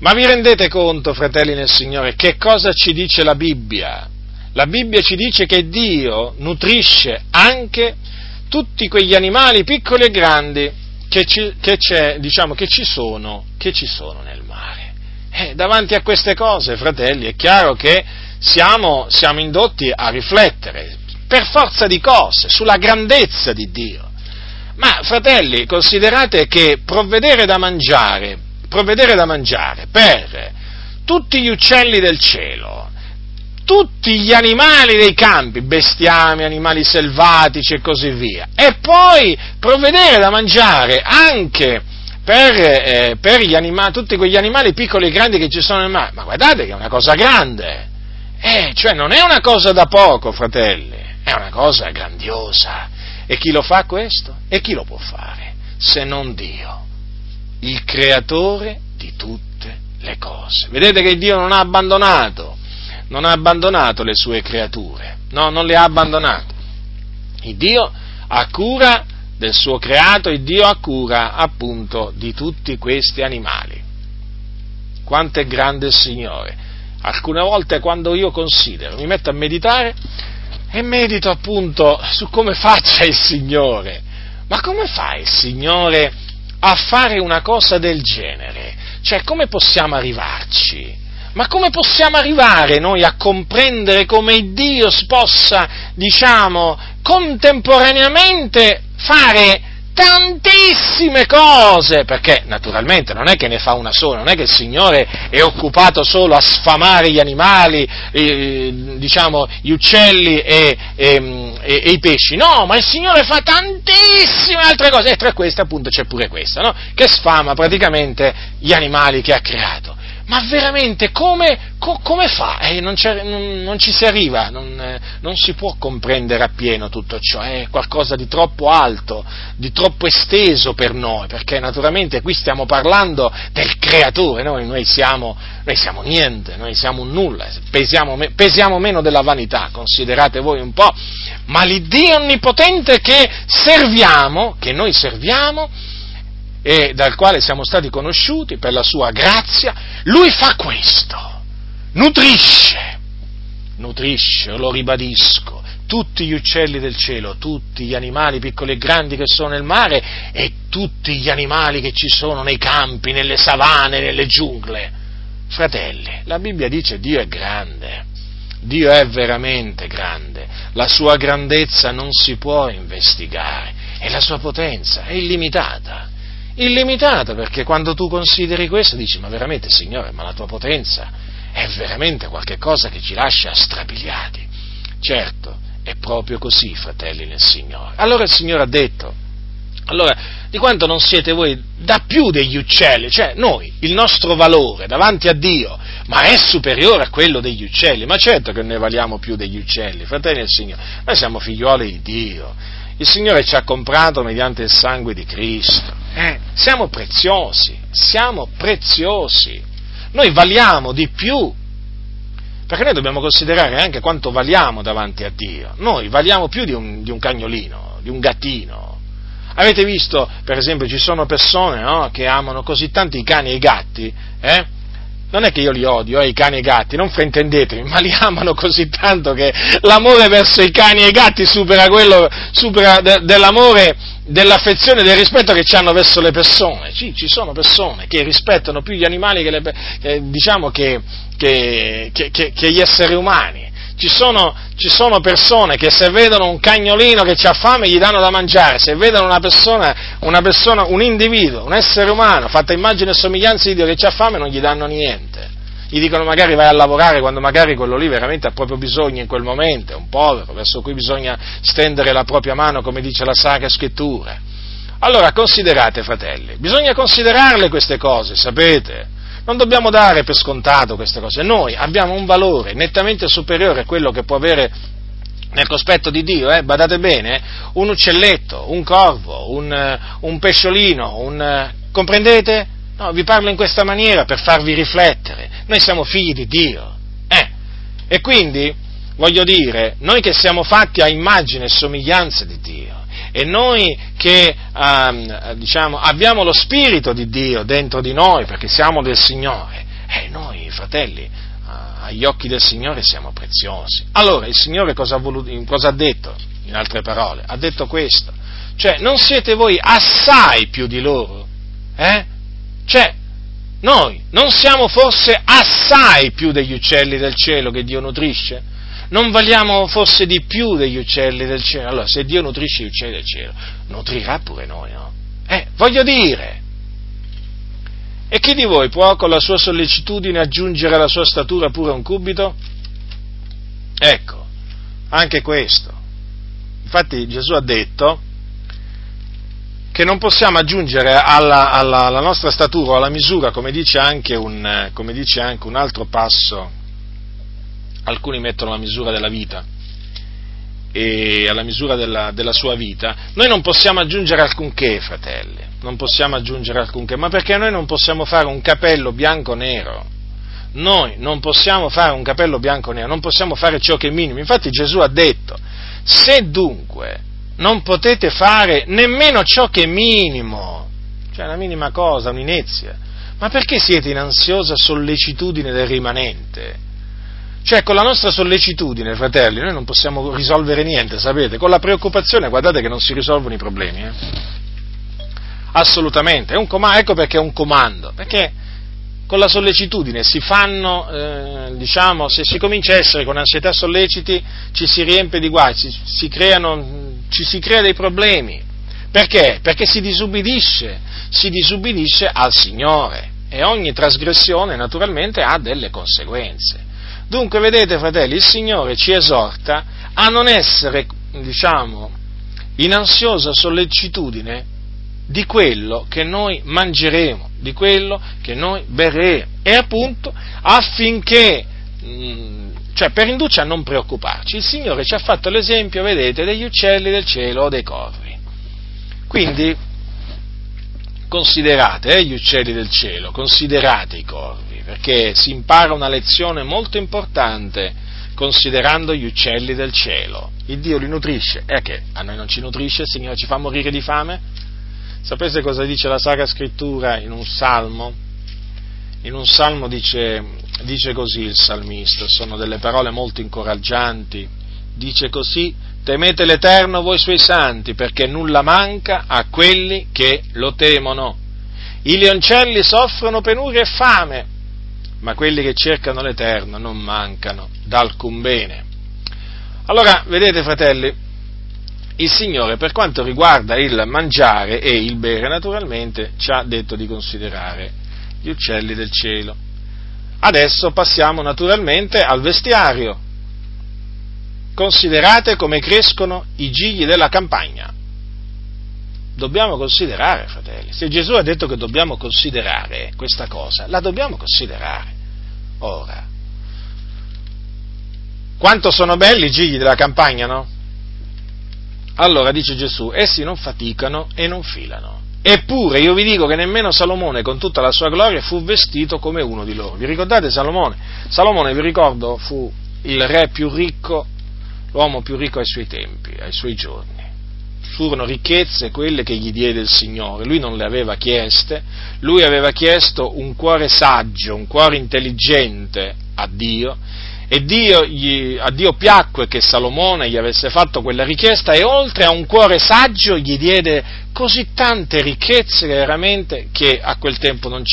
Ma vi rendete conto, fratelli nel Signore, che cosa ci dice la Bibbia? La Bibbia ci dice che Dio nutrisce anche tutti quegli animali piccoli e grandi che ci, che diciamo, che ci, sono, che ci sono, nel mare. Eh, davanti a queste cose, fratelli, è chiaro che siamo, siamo indotti a riflettere, per forza di cose, sulla grandezza di Dio. Ma, fratelli, considerate che provvedere da mangiare, provvedere da mangiare per tutti gli uccelli del cielo, tutti gli animali dei campi, bestiame, animali selvatici e così via, e poi provvedere da mangiare anche per, eh, per anima- tutti quegli animali piccoli e grandi che ci sono nel mare, ma guardate che è una cosa grande, eh, cioè non è una cosa da poco, fratelli, è una cosa grandiosa. E chi lo fa questo? E chi lo può fare? Se non Dio, il creatore di tutte le cose. Vedete che Dio non ha abbandonato non ha abbandonato le sue creature, no, non le ha abbandonate. Il Dio ha cura del suo creato, il Dio ha cura appunto di tutti questi animali. Quanto è grande il Signore. Alcune volte quando io considero, mi metto a meditare e medito appunto su come faccia il Signore. Ma come fa il Signore a fare una cosa del genere? Cioè, come possiamo arrivarci? Ma come possiamo arrivare noi a comprendere come Dio possa, diciamo, contemporaneamente fare tantissime cose, perché naturalmente non è che ne fa una sola, non è che il Signore è occupato solo a sfamare gli animali, eh, diciamo, gli uccelli e, e, e, e, i pesci, no, ma il Signore fa tantissime altre cose, e tra queste appunto c'è pure questa, no? che sfama praticamente gli animali che ha creato ma veramente come, co, come fa? Eh, non, non, non, ci si arriva, non, eh, non, si può comprendere appieno tutto ciò, è qualcosa di troppo alto, di troppo esteso per noi, perché naturalmente qui stiamo parlando del creatore, noi, noi, siamo, noi siamo, niente, noi siamo un nulla, pesiamo, pesiamo meno della vanità, considerate voi un po', ma l'Iddio onnipotente che serviamo, che noi serviamo, e dal quale siamo stati conosciuti per la sua grazia, lui fa questo, nutrisce, nutrisce, lo ribadisco, tutti gli uccelli del cielo, tutti gli animali piccoli e grandi che sono nel mare e tutti gli animali che ci sono nei campi, nelle savane, nelle giungle. Fratelli, la Bibbia dice Dio è grande, Dio è veramente grande, la sua grandezza non si può investigare e la sua potenza è illimitata illimitata, perché quando tu consideri questo dici, ma veramente Signore, ma la tua potenza è veramente qualcosa che ci lascia strabiliati. Certo, è proprio così, fratelli nel Signore. Allora il Signore ha detto, allora, di quanto non siete voi da più degli uccelli, cioè noi, il nostro valore davanti a Dio, ma è superiore a quello degli uccelli, ma certo che noi valiamo più degli uccelli, fratelli del Signore, noi siamo figlioli di Dio, il Signore ci ha comprato mediante il sangue di Cristo. Eh, siamo preziosi, siamo preziosi. Noi valiamo di più. Perché noi dobbiamo considerare anche quanto valiamo davanti a Dio. Noi valiamo più di un, di un cagnolino, di un gattino. Avete visto, per esempio, ci sono persone no, che amano così tanto i cani e i gatti, eh? Non è che io li odio, eh, i cani e i gatti, non fraintendetemi, ma li amano così tanto che l'amore verso i cani e i gatti supera quello, supera de, dell'amore, dell'affezione, del rispetto che ci hanno verso le persone. Sì, ci sono persone che rispettano più gli animali che, le, eh, diciamo che, che, che gli esseri umani ci sono, ci sono, persone che se vedono un cagnolino che ha fame gli danno da mangiare, se vedono una persona, una persona, un individuo, un essere umano, fatta immagine e somiglianza di Dio che ha fame non gli danno niente. Gli dicono magari vai a lavorare quando magari quello lì veramente ha proprio bisogno in quel momento, è un povero, verso cui bisogna stendere la propria mano come dice la Sacra Scrittura. Allora considerate fratelli, bisogna considerarle queste cose, sapete? Non dobbiamo dare per scontato queste cose. Noi abbiamo un valore nettamente superiore a quello che può avere nel cospetto di Dio, eh? badate bene, eh? un uccelletto, un corvo, un, un pesciolino, un, comprendete? No, vi parlo in questa maniera per farvi riflettere. Noi siamo figli di Dio. Eh? E quindi, voglio dire, noi che siamo fatti a immagine e somiglianza di Dio, e noi che um, diciamo, abbiamo lo Spirito di Dio dentro di noi perché siamo del Signore, e noi fratelli agli occhi del Signore siamo preziosi. Allora il Signore cosa ha, voluto, cosa ha detto? In altre parole, ha detto questo. Cioè, non siete voi assai più di loro? Eh? Cioè, noi non siamo forse assai più degli uccelli del cielo che Dio nutrisce? Non valiamo forse di più degli uccelli del cielo? Allora, se Dio nutrisce gli uccelli del cielo, nutrirà pure noi, no? Eh, voglio dire, e chi di voi può con la sua sollecitudine aggiungere alla sua statura pure un cubito? Ecco, anche questo. Infatti Gesù ha detto che non possiamo aggiungere alla, alla, alla nostra statura o alla misura, come dice, un, come dice anche un altro passo, alcuni mettono la misura della vita, e alla misura della, della, sua vita, noi non possiamo aggiungere alcunché, fratelli, non possiamo aggiungere alcunché, ma perché noi non possiamo fare un capello bianco-nero? Noi non possiamo fare un capello bianco-nero, non possiamo fare ciò che è minimo. Infatti Gesù ha detto, se dunque non potete fare nemmeno ciò che è minimo, cioè la minima cosa, un'inezia, ma perché siete in ansiosa sollecitudine del rimanente? Cioè, con la nostra sollecitudine, fratelli, noi non possiamo risolvere niente, sapete? Con la preoccupazione, guardate che non si risolvono i problemi, eh? Assolutamente, è com- ecco perché è un comando, perché con la sollecitudine si fanno, eh, diciamo, se si comincia a essere con ansietà solleciti, ci si riempie di guai, ci si, creano, ci si crea dei problemi. Perché? Perché si disubbidisce, si disubbidisce al Signore e ogni trasgressione naturalmente ha delle conseguenze. Dunque, vedete, fratelli, il Signore ci esorta a non essere, diciamo, in ansiosa sollecitudine di quello che noi mangeremo, di quello che noi berremo, e appunto affinché, mm, cioè per indurci a non preoccuparci, il Signore ci ha fatto l'esempio, vedete, degli uccelli del cielo o dei corvi. Quindi, considerate eh, gli uccelli del cielo, considerate i corvi perché si impara una lezione molto importante considerando gli uccelli del cielo. Il Dio li nutrisce, e a che? A noi non ci nutrisce, il Signore ci fa morire di fame? Sapete cosa dice la Sacra Scrittura in un salmo? In un salmo dice, dice così il salmista, sono delle parole molto incoraggianti, dice così, temete l'Eterno voi suoi santi, perché nulla manca a quelli che lo temono. I lioncelli soffrono penuria e fame, ma quelli che cercano l'Eterno non mancano d'alcun bene. Allora, vedete fratelli, il Signore per quanto riguarda il mangiare e il bere, naturalmente ci ha detto di considerare gli uccelli del cielo. Adesso passiamo naturalmente al vestiario. Considerate come crescono i gigli della campagna. Dobbiamo considerare, fratelli. Se Gesù ha detto che dobbiamo considerare questa cosa, la dobbiamo considerare. Ora, quanto sono belli i gigli della campagna, no? Allora dice Gesù, essi non faticano e non filano. Eppure io vi dico che nemmeno Salomone con tutta la sua gloria fu vestito come uno di loro. Vi ricordate Salomone? Salomone, vi ricordo, fu il re più ricco, l'uomo più ricco ai suoi tempi, ai suoi giorni furono ricchezze quelle che gli diede il Signore, lui non le aveva chieste, lui aveva chiesto un cuore saggio, un cuore intelligente a Dio. E Dio gli, a Dio piacque che Salomone gli avesse fatto quella richiesta e oltre a un cuore saggio gli diede così tante ricchezze veramente che a quel tempo non,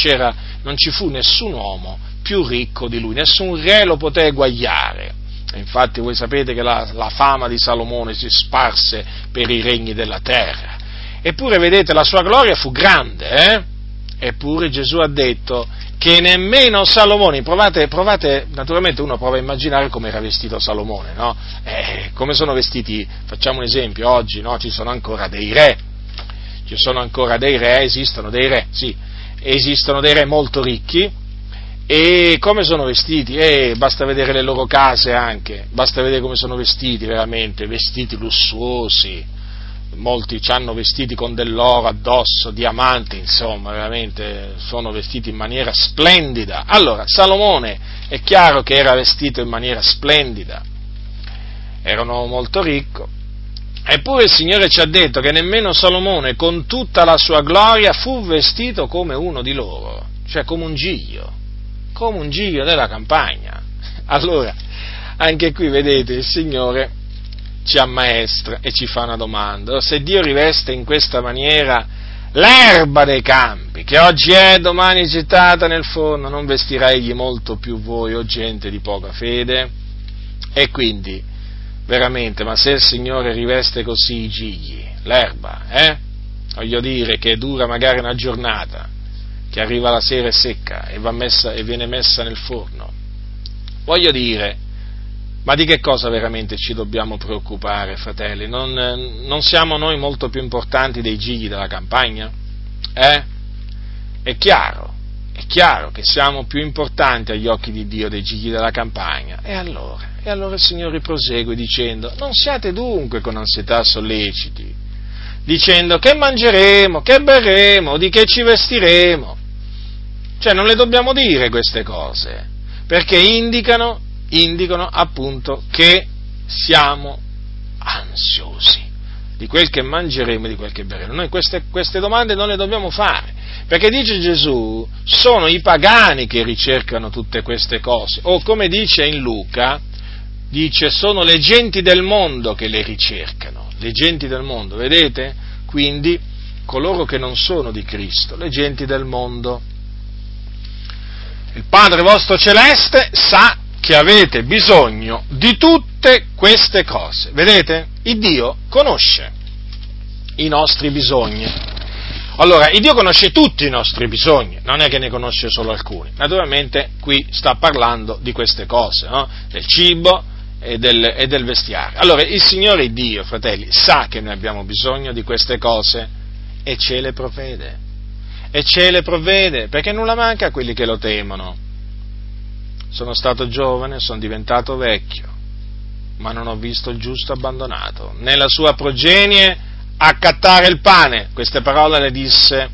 non ci fu nessun uomo più ricco di lui, nessun re lo poté eguagliare. Infatti voi sapete che la, la fama di Salomone si sparse per i regni della terra. Eppure vedete la sua gloria fu grande, eh? Eppure Gesù ha detto che nemmeno Salomone, provate, provate, naturalmente uno prova a immaginare come era vestito Salomone, no? Eh, come sono vestiti, facciamo un esempio, oggi no? ci sono ancora dei re, ci sono ancora dei re, esistono dei re, sì, esistono dei re molto ricchi, e come sono vestiti? Eh, basta vedere le loro case anche, basta vedere come sono vestiti veramente, vestiti lussuosi, molti ci hanno vestiti con dell'oro addosso, diamanti, insomma, veramente sono vestiti in maniera splendida. Allora, Salomone è chiaro che era vestito in maniera splendida, era un uomo molto ricco, Eppure il Signore ci ha detto che nemmeno Salomone con tutta la sua gloria fu vestito come uno di loro, cioè come un giglio, come un giglio della campagna. Allora, anche qui vedete il Signore ci ammaestra e ci fa una domanda. Se Dio riveste in questa maniera l'erba dei campi, che oggi è, domani gettata nel forno, non vestirà egli molto più voi, o gente di poca fede? E quindi, veramente, ma se il Signore riveste così i gigli, l'erba, eh? Voglio dire che dura magari una giornata, che arriva la sera secca e, messa, e viene messa nel forno. Voglio dire, ma di che cosa veramente ci dobbiamo preoccupare, fratelli? Non, non siamo noi molto più importanti dei gigli della campagna? Eh? È chiaro, è chiaro che siamo più importanti agli occhi di Dio dei gigli della campagna. E allora? E allora il Signore prosegue dicendo, non siate dunque con ansietà solleciti, dicendo che mangeremo, che berremo, di che ci vestiremo. Cioè non le dobbiamo dire queste cose, perché indicano indicano appunto che siamo ansiosi di quel che mangeremo e di quel che berremo. Noi queste, queste domande non le dobbiamo fare, perché dice Gesù, sono i pagani che ricercano tutte queste cose, o come dice in Luca, dice sono le genti del mondo che le ricercano, le genti del mondo, vedete? Quindi coloro che non sono di Cristo, le genti del mondo. Il Padre vostro celeste sa che avete bisogno di tutte queste cose. Vedete? Il Dio conosce i nostri bisogni. Allora, il Dio conosce tutti i nostri bisogni, non è che ne conosce solo alcuni. Naturalmente qui sta parlando di queste cose, no? del cibo e del, e del vestiario. Allora, il Signore Dio, fratelli, sa che noi abbiamo bisogno di queste cose e ce le provvede. E ce le provvede, perché nulla manca a quelli che lo temono sono stato giovane, sono diventato vecchio, ma non ho visto il giusto abbandonato, né la sua progenie accattare il pane. Queste parole le disse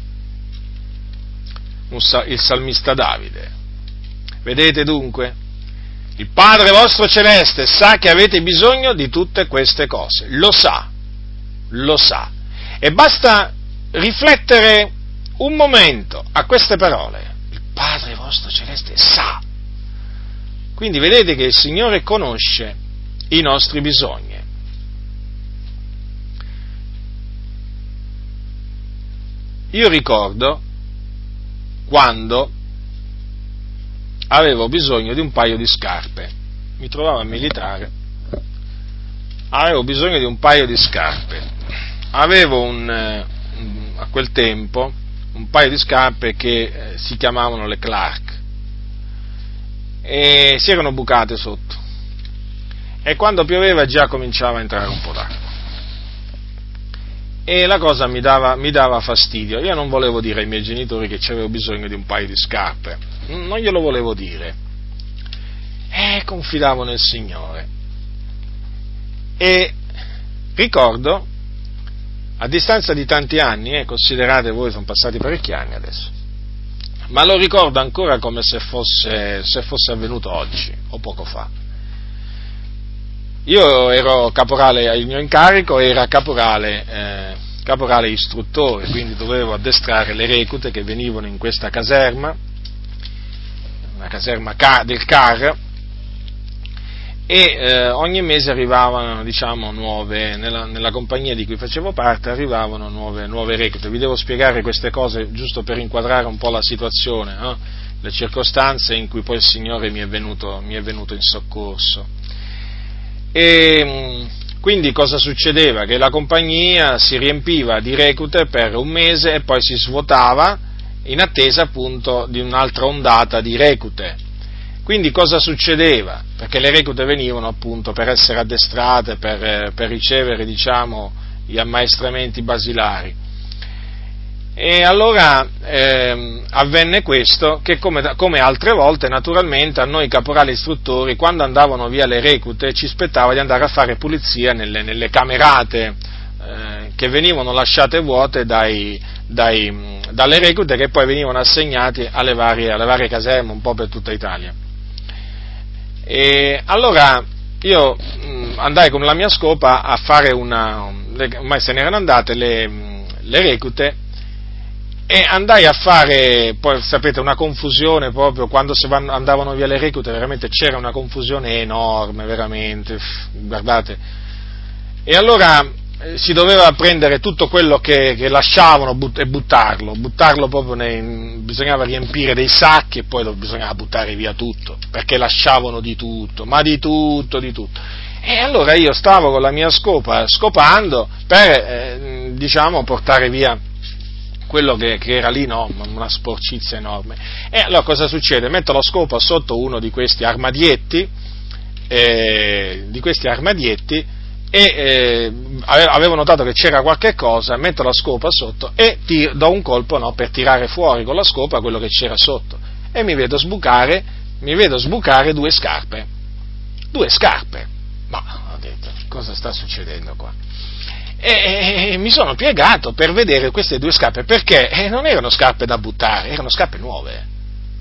il salmista Davide. Vedete dunque? Il Padre vostro celeste sa che avete bisogno di tutte queste cose, lo sa, lo sa. E basta riflettere un momento a queste parole. Il Padre vostro celeste sa quindi vedete che il Signore conosce i nostri bisogni. Io ricordo quando avevo bisogno di un paio di scarpe, mi trovavo a militare, avevo bisogno di un paio di scarpe, avevo un, eh, a quel tempo un paio di scarpe che eh, si chiamavano le Clark, e si erano bucate sotto. E quando pioveva già cominciava a entrare un po' d'acqua. E la cosa mi dava, mi dava fastidio. Io non volevo dire ai miei genitori che avevo bisogno di un paio di scarpe. Non glielo volevo dire. E confidavo nel Signore. E ricordo, a distanza di tanti anni, eh, considerate voi, sono passati parecchi anni adesso, ma lo ricordo ancora come se fosse, se fosse avvenuto oggi o poco fa. Io ero caporale, il mio incarico era caporale, eh, caporale istruttore, quindi dovevo addestrare le reclute che venivano in questa caserma, una caserma del CAR, e eh, ogni mese arrivavano diciamo, nuove, nella, nella, compagnia di cui facevo parte arrivavano nuove, nuove, reclute. Vi devo spiegare queste cose giusto per inquadrare un po' la situazione, no? le circostanze in cui poi il Signore mi è venuto, mi è venuto in soccorso. E, mm, quindi cosa succedeva? Che la compagnia si riempiva di reclute per un mese e poi si svuotava in attesa appunto di un'altra ondata di reclute quindi cosa succedeva? Perché le reclute venivano appunto per essere addestrate, per, eh, per ricevere diciamo, gli ammaestramenti basilari. E allora eh, avvenne questo, che come, come, altre volte naturalmente a noi caporali istruttori, quando andavano via le reclute, ci spettava di andare a fare pulizia nelle, nelle camerate eh, che venivano lasciate vuote dai, dai, dalle reclute che poi venivano assegnate alle varie, alle varie caserme un po' per tutta Italia. E allora io mm, andai con la mia scopa a fare una, ormai se ne erano andate le, le reclute e andai a fare, poi sapete, una confusione proprio, quando vanno, andavano via le reclute, veramente c'era una confusione enorme, veramente, guardate. E allora si doveva prendere tutto quello che, che lasciavano but, e buttarlo, buttarlo proprio nei, bisognava riempire dei sacchi e poi lo bisognava buttare via tutto, perché lasciavano di tutto, ma di tutto, di tutto. E allora io stavo con la mia scopa scopando per, eh, diciamo, portare via quello che, che, era lì, no, una sporcizia enorme. E allora cosa succede? Metto la scopa sotto uno di questi armadietti, eh, di questi armadietti e eh, avevo notato che c'era qualche cosa, metto la scopa sotto e tiro, do un colpo no, per tirare fuori con la scopa quello che c'era sotto e mi vedo sbucare, mi vedo sbucare due scarpe. Due scarpe. Ma ho detto, cosa sta succedendo qua? e, mi sono piegato per vedere queste due scarpe perché eh, non erano scarpe da buttare, erano scarpe nuove,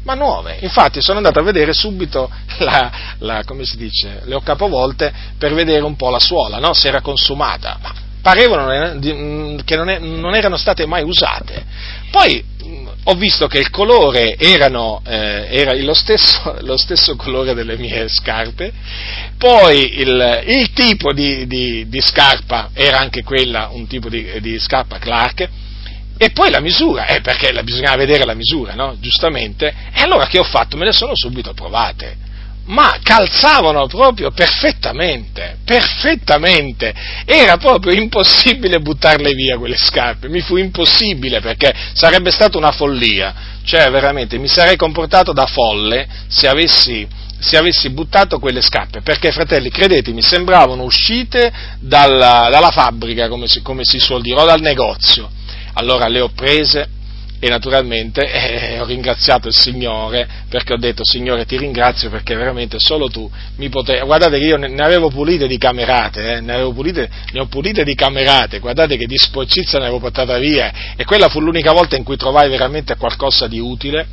ma nuove. Infatti sono andato a vedere subito la, la, come si dice, le ho capovolte per vedere un po' la suola, no? se era consumata. Ma parevano mm, che non, non erano state mai usate. Poi ho visto che il colore erano, eh, era lo stesso, lo stesso, colore delle mie scarpe, poi il, il tipo di, di, di, scarpa era anche quella, un tipo di, di scarpa Clark, e poi la misura, eh, perché bisognava vedere la misura, no? giustamente, e allora che ho fatto? Me le sono subito provate ma calzavano proprio perfettamente, perfettamente. Era proprio impossibile buttarle via quelle scarpe, mi fu impossibile perché sarebbe stata una follia, cioè veramente mi sarei comportato da folle se avessi, se avessi buttato quelle scarpe, perché fratelli, credetemi, sembravano uscite dalla, dalla fabbrica, come si, come si suol dire, o dal negozio. Allora le ho prese, e naturalmente eh, ho ringraziato il Signore perché ho detto Signore ti ringrazio perché veramente solo tu mi potevi, guardate che io ne, avevo pulite di camerate, eh, ne, pulite, ne ho pulite di camerate, guardate che di sporcizia ne avevo portata via. E quella fu l'unica volta in cui trovai veramente qualcosa di utile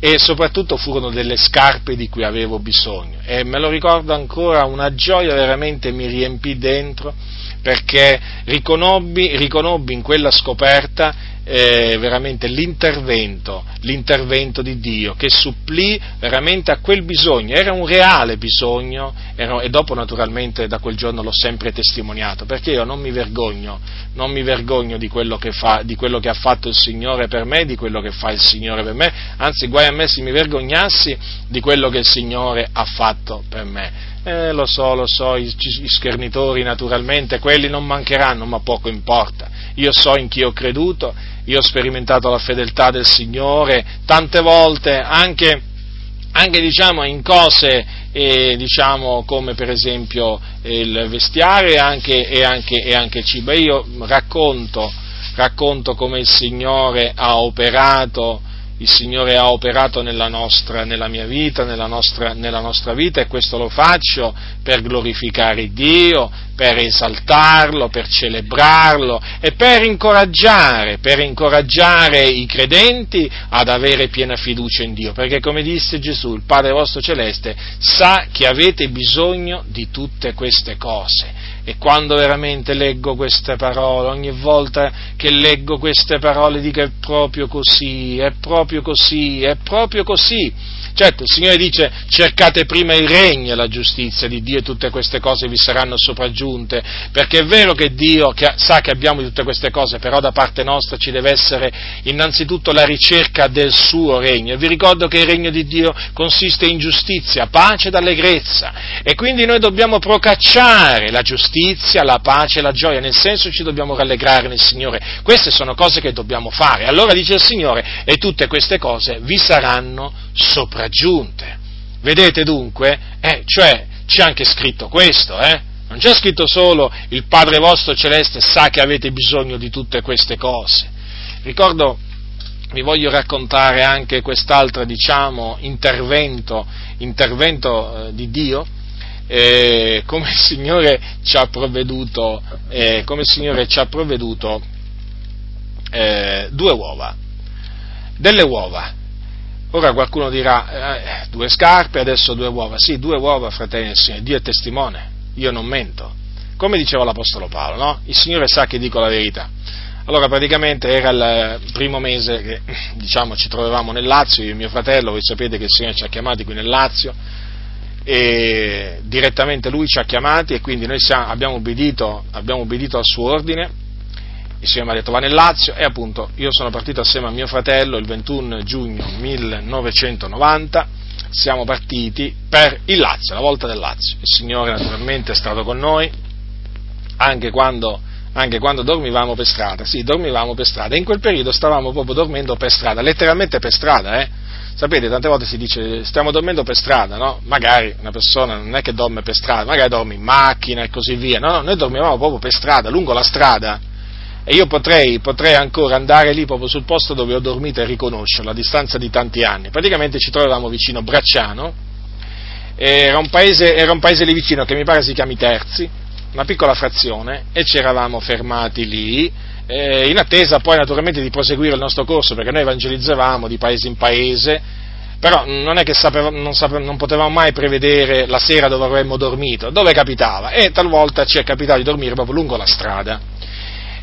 e soprattutto furono delle scarpe di cui avevo bisogno. E me lo ricordo ancora, una gioia veramente mi riempì dentro perché riconobbi, riconobbi in quella scoperta eh, veramente l'intervento, l'intervento di Dio che supplì veramente a quel bisogno, era un reale bisogno era, e dopo naturalmente da quel giorno l'ho sempre testimoniato perché io non mi vergogno, non mi vergogno di quello che, fa, di quello che ha fatto il Signore per me, di quello che fa il Signore per me, anzi guai a me se mi vergognassi di quello che il Signore ha fatto per me. Eh, lo so, lo so, i, i schernitori naturalmente, quelli non mancheranno, ma poco importa. Io so in chi ho creduto, io ho sperimentato la fedeltà del Signore tante volte, anche, anche diciamo, in cose eh, diciamo, come per esempio il vestiario e anche, e anche, e anche il cibo. io racconto, racconto come il Signore ha operato il Signore ha operato nella, nostra, nella mia vita, nella nostra, nella nostra, vita e questo lo faccio per glorificare Dio, per esaltarlo, per celebrarlo e per incoraggiare, per incoraggiare i credenti ad avere piena fiducia in Dio, perché come disse Gesù, il Padre vostro celeste sa che avete bisogno di tutte queste cose. E quando veramente leggo queste parole, ogni volta che leggo queste parole dico è proprio così, è proprio così, è proprio così. Certo, il Signore dice cercate prima il regno e la giustizia di Dio e tutte queste cose vi saranno sopraggiunte, perché è vero che Dio sa che abbiamo tutte queste cose, però da parte nostra ci deve essere innanzitutto la ricerca del suo regno. E vi ricordo che il regno di Dio consiste in giustizia, pace ed allegrezza e quindi noi dobbiamo procacciare la giustizia, la pace e la gioia, nel senso ci dobbiamo rallegrare nel Signore. Queste sono cose che dobbiamo fare. Allora dice il Signore e tutte queste cose vi saranno sopraggiunte. Vedete dunque? Eh, cioè, c'è anche scritto questo, eh? Non c'è scritto solo il Padre vostro celeste sa che avete bisogno di tutte queste cose. Ricordo, vi voglio raccontare anche quest'altro, diciamo, intervento, intervento eh, di Dio, eh, come il Signore ci ha provveduto, eh, ci ha provveduto eh, due uova, delle uova Ora qualcuno dirà, eh, due scarpe, adesso due uova. Sì, due uova, fratelli del Signore, Dio è testimone, io non mento. come diceva l'Apostolo Paolo, no? Il Signore sa che dico la verità. Allora praticamente era il primo mese che diciamo, ci trovavamo nel Lazio, io e mio fratello, voi sapete che il Signore ci ha chiamati qui nel Lazio e direttamente Lui ci ha chiamati e quindi noi siamo, abbiamo, obbedito, abbiamo obbedito al suo ordine, il Signore mi ha detto va nel Lazio e appunto io sono partito assieme a mio fratello il 21 giugno 1990, siamo partiti per il Lazio, la volta del Lazio, il Signore naturalmente è stato con noi anche quando anche quando dormivamo per strada, sì, dormivamo per strada, in quel periodo stavamo proprio dormendo per strada, letteralmente per strada, eh? Sapete, tante volte si dice stiamo dormendo per strada, no? Magari una persona non è che dorme per strada, magari dorme in macchina e così via, no, no, noi dormivamo proprio per strada, lungo la strada, e io potrei, potrei ancora andare lì proprio sul posto dove ho dormito e riconoscerlo a distanza di tanti anni. Praticamente ci trovavamo vicino Bracciano, era un paese, era un paese lì vicino che mi pare si chiami Terzi, una piccola frazione e ci eravamo fermati lì in attesa poi naturalmente di proseguire il nostro corso perché noi evangelizzavamo di paese in paese però non è che sapeva, non, sape, non, potevamo mai prevedere la sera dove avremmo dormito, dove capitava e talvolta ci è capitato di dormire proprio lungo la strada.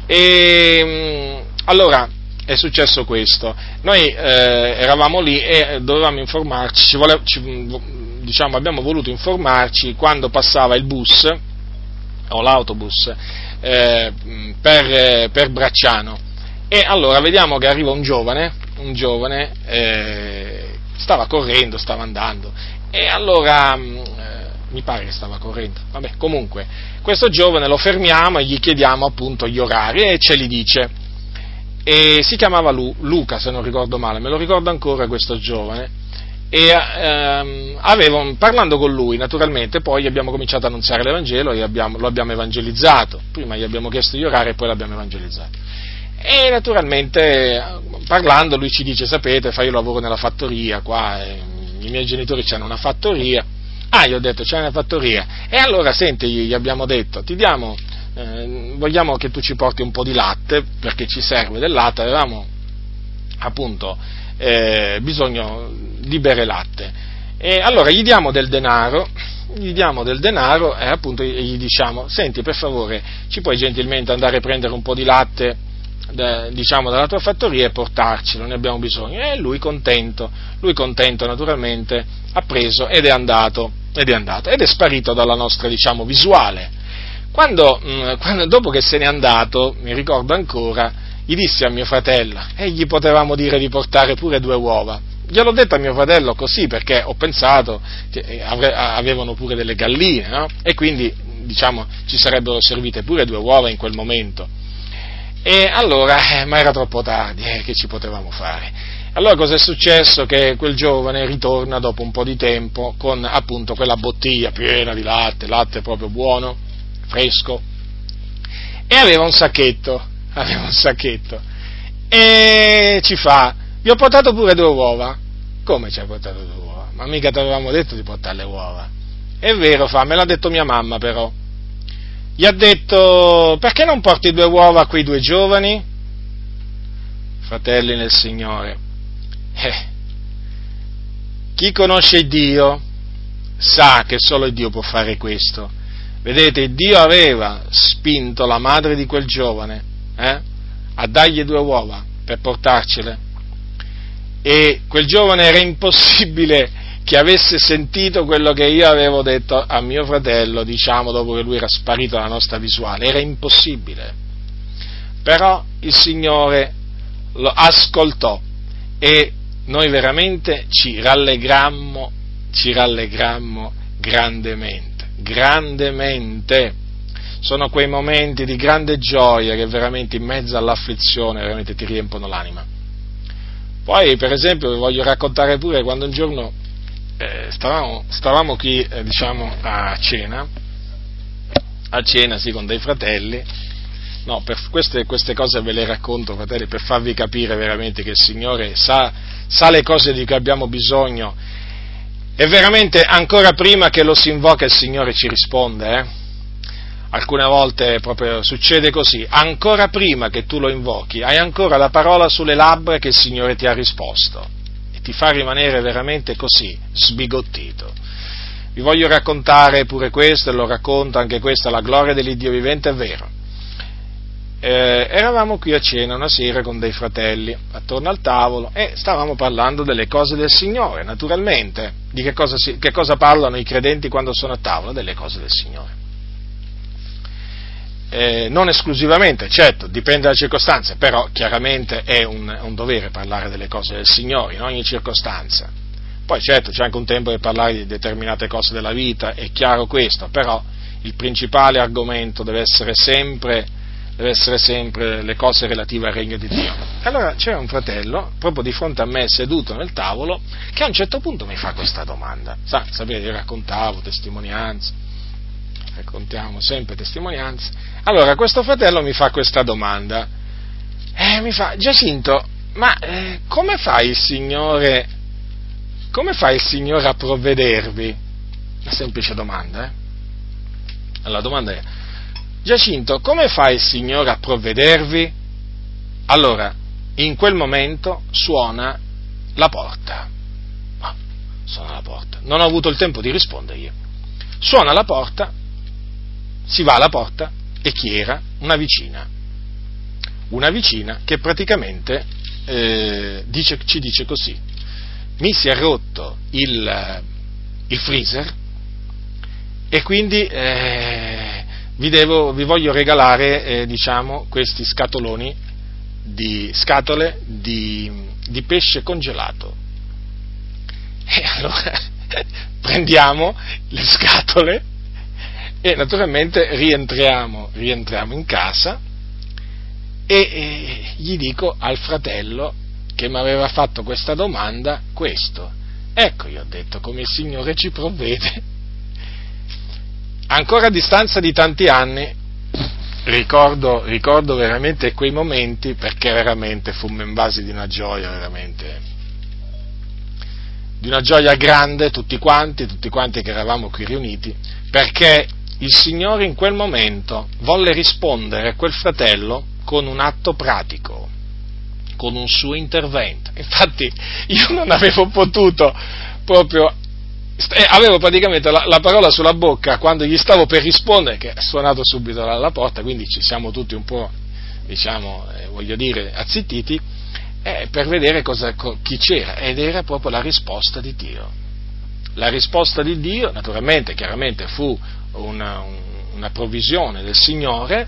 E mm, allora è successo questo, noi eh, eravamo lì e dovevamo informarci, ci vole, ci, diciamo, abbiamo voluto informarci quando passava il bus o l'autobus eh, per, per, Bracciano. E allora vediamo che arriva un giovane, un giovane eh, stava correndo, stava andando. E allora mm, mi pare che stava correndo, vabbè comunque questo giovane lo fermiamo e gli chiediamo appunto gli orari e ce li dice. E si chiamava Lu, Luca se non ricordo male, me lo ricordo ancora questo giovane. E ehm, avevo, parlando con lui naturalmente poi abbiamo cominciato a annunziare l'Evangelo e abbiamo, lo abbiamo evangelizzato, prima gli abbiamo chiesto di orare e poi l'abbiamo evangelizzato. E naturalmente parlando lui ci dice, sapete, fa io lavoro nella fattoria qua, i miei genitori hanno una fattoria, ah gli ho detto c'è una fattoria, e allora senti gli abbiamo detto, ti diamo, eh, vogliamo che tu ci porti un po' di latte perché ci serve del latte, avevamo appunto eh, bisogno di bere latte. E allora gli diamo del denaro, gli diamo del denaro e appunto gli diciamo, senti per favore ci puoi gentilmente andare a prendere un po' di latte diciamo dalla tua fattoria e portarcelo, ne abbiamo bisogno. E lui contento, lui contento naturalmente ha preso ed è andato, ed è andato, ed è sparito dalla nostra diciamo visuale. Quando, mm, quando, dopo che se n'è andato, mi ricordo ancora, gli dissi a mio fratello, e gli potevamo dire di portare pure due uova. Gliel'ho detto a mio fratello così perché ho pensato che eh, avevano pure delle galline, no? E quindi, diciamo, ci sarebbero servite pure due uova in quel momento. E allora, eh, ma era troppo tardi, eh, che ci potevamo fare? Allora cosa è successo? Che quel giovane ritorna dopo un po' di tempo con appunto quella bottiglia piena di latte, latte proprio buono, fresco, e aveva un sacchetto aveva un sacchetto, e ci fa, vi ho portato pure due uova. Come ci hai portato due uova? Ma mica ti avevamo detto di portare le uova. È vero, fa, me l'ha detto mia mamma però. Gli ha detto, perché non porti due uova a quei due giovani? Fratelli nel Signore, eh, chi conosce Dio sa che solo Dio può fare questo. Vedete, Dio aveva spinto la madre di quel giovane eh, a dargli due uova per portarcele. E quel giovane era impossibile che avesse sentito quello che io avevo detto a mio fratello, diciamo, dopo che lui era sparito dalla nostra visuale. Era impossibile. Però il Signore lo ascoltò e noi veramente ci rallegrammo, ci rallegrammo grandemente, grandemente sono quei momenti di grande gioia che veramente in mezzo all'afflizione veramente ti riempono l'anima. Poi, per esempio, vi voglio raccontare pure quando un giorno eh, stavamo, stavamo, qui, eh, diciamo, a cena, a cena, sì, con dei fratelli, no, queste, queste, cose ve le racconto, fratelli, per farvi capire veramente che il Signore sa, sa le cose di cui abbiamo bisogno. E veramente ancora prima che lo si invoca il Signore ci risponde, eh? alcune volte proprio succede così, ancora prima che tu lo invochi, hai ancora la parola sulle labbra che il Signore ti ha risposto ti fa rimanere veramente così, sbigottito. vi voglio raccontare pure questo, e lo racconto anche questa, la gloria dell'Iddio vivente, è vero. Eh, eravamo qui a cena una sera con dei fratelli attorno al tavolo e stavamo parlando delle cose del Signore, naturalmente. Di che cosa, si, che cosa parlano i credenti quando sono a tavola? Delle cose del Signore. Eh, non esclusivamente, certo, dipende dalle circostanze, però chiaramente è un, un, dovere parlare delle cose del Signore in ogni circostanza. Poi certo c'è anche un tempo per parlare di determinate cose della vita, è chiaro questo, però il principale argomento deve essere sempre, deve essere sempre le cose relative al regno di Dio. Allora c'era un fratello, proprio di fronte a me, seduto nel tavolo, che a un certo punto mi fa questa domanda. Sa, sapete, io raccontavo testimonianze, raccontiamo sempre testimonianze. Allora questo fratello mi fa questa domanda. Eh, mi fa, Giacinto, ma eh, come fa il Signore come fa il Signore a provvedervi? Una semplice domanda, eh? La domanda è, Giacinto, come fa il Signore a provvedervi? Allora, in quel momento suona la porta. No, suona la porta. Non ho avuto il tempo di rispondergli. Suona la porta, si va alla porta e chi era? Una vicina. Una vicina che praticamente eh, dice, ci dice così mi si è rotto il, il freezer e quindi eh, vi, devo, vi, voglio regalare eh, diciamo, questi scatoloni di scatole di, di pesce congelato. E allora prendiamo le scatole e naturalmente rientriamo, rientriamo in casa e, e gli dico al fratello che mi aveva fatto questa domanda questo. Ecco, io ho detto come il Signore ci provvede. Ancora a distanza di tanti anni, ricordo, ricordo veramente quei momenti perché veramente fummo invasi di una gioia, veramente, di una gioia grande tutti quanti, tutti quanti che eravamo qui riuniti, perché il Signore in quel momento volle rispondere a quel fratello con un atto pratico con un suo intervento. Infatti io non avevo potuto proprio, eh, avevo praticamente la, la, parola sulla bocca quando gli stavo per rispondere, che è suonato subito alla porta, quindi ci siamo tutti un po', diciamo, eh, voglio dire, azzittiti, eh, per vedere cosa, chi c'era, ed era proprio la risposta di Dio. La risposta di Dio, naturalmente, chiaramente fu una, una provvisione del Signore,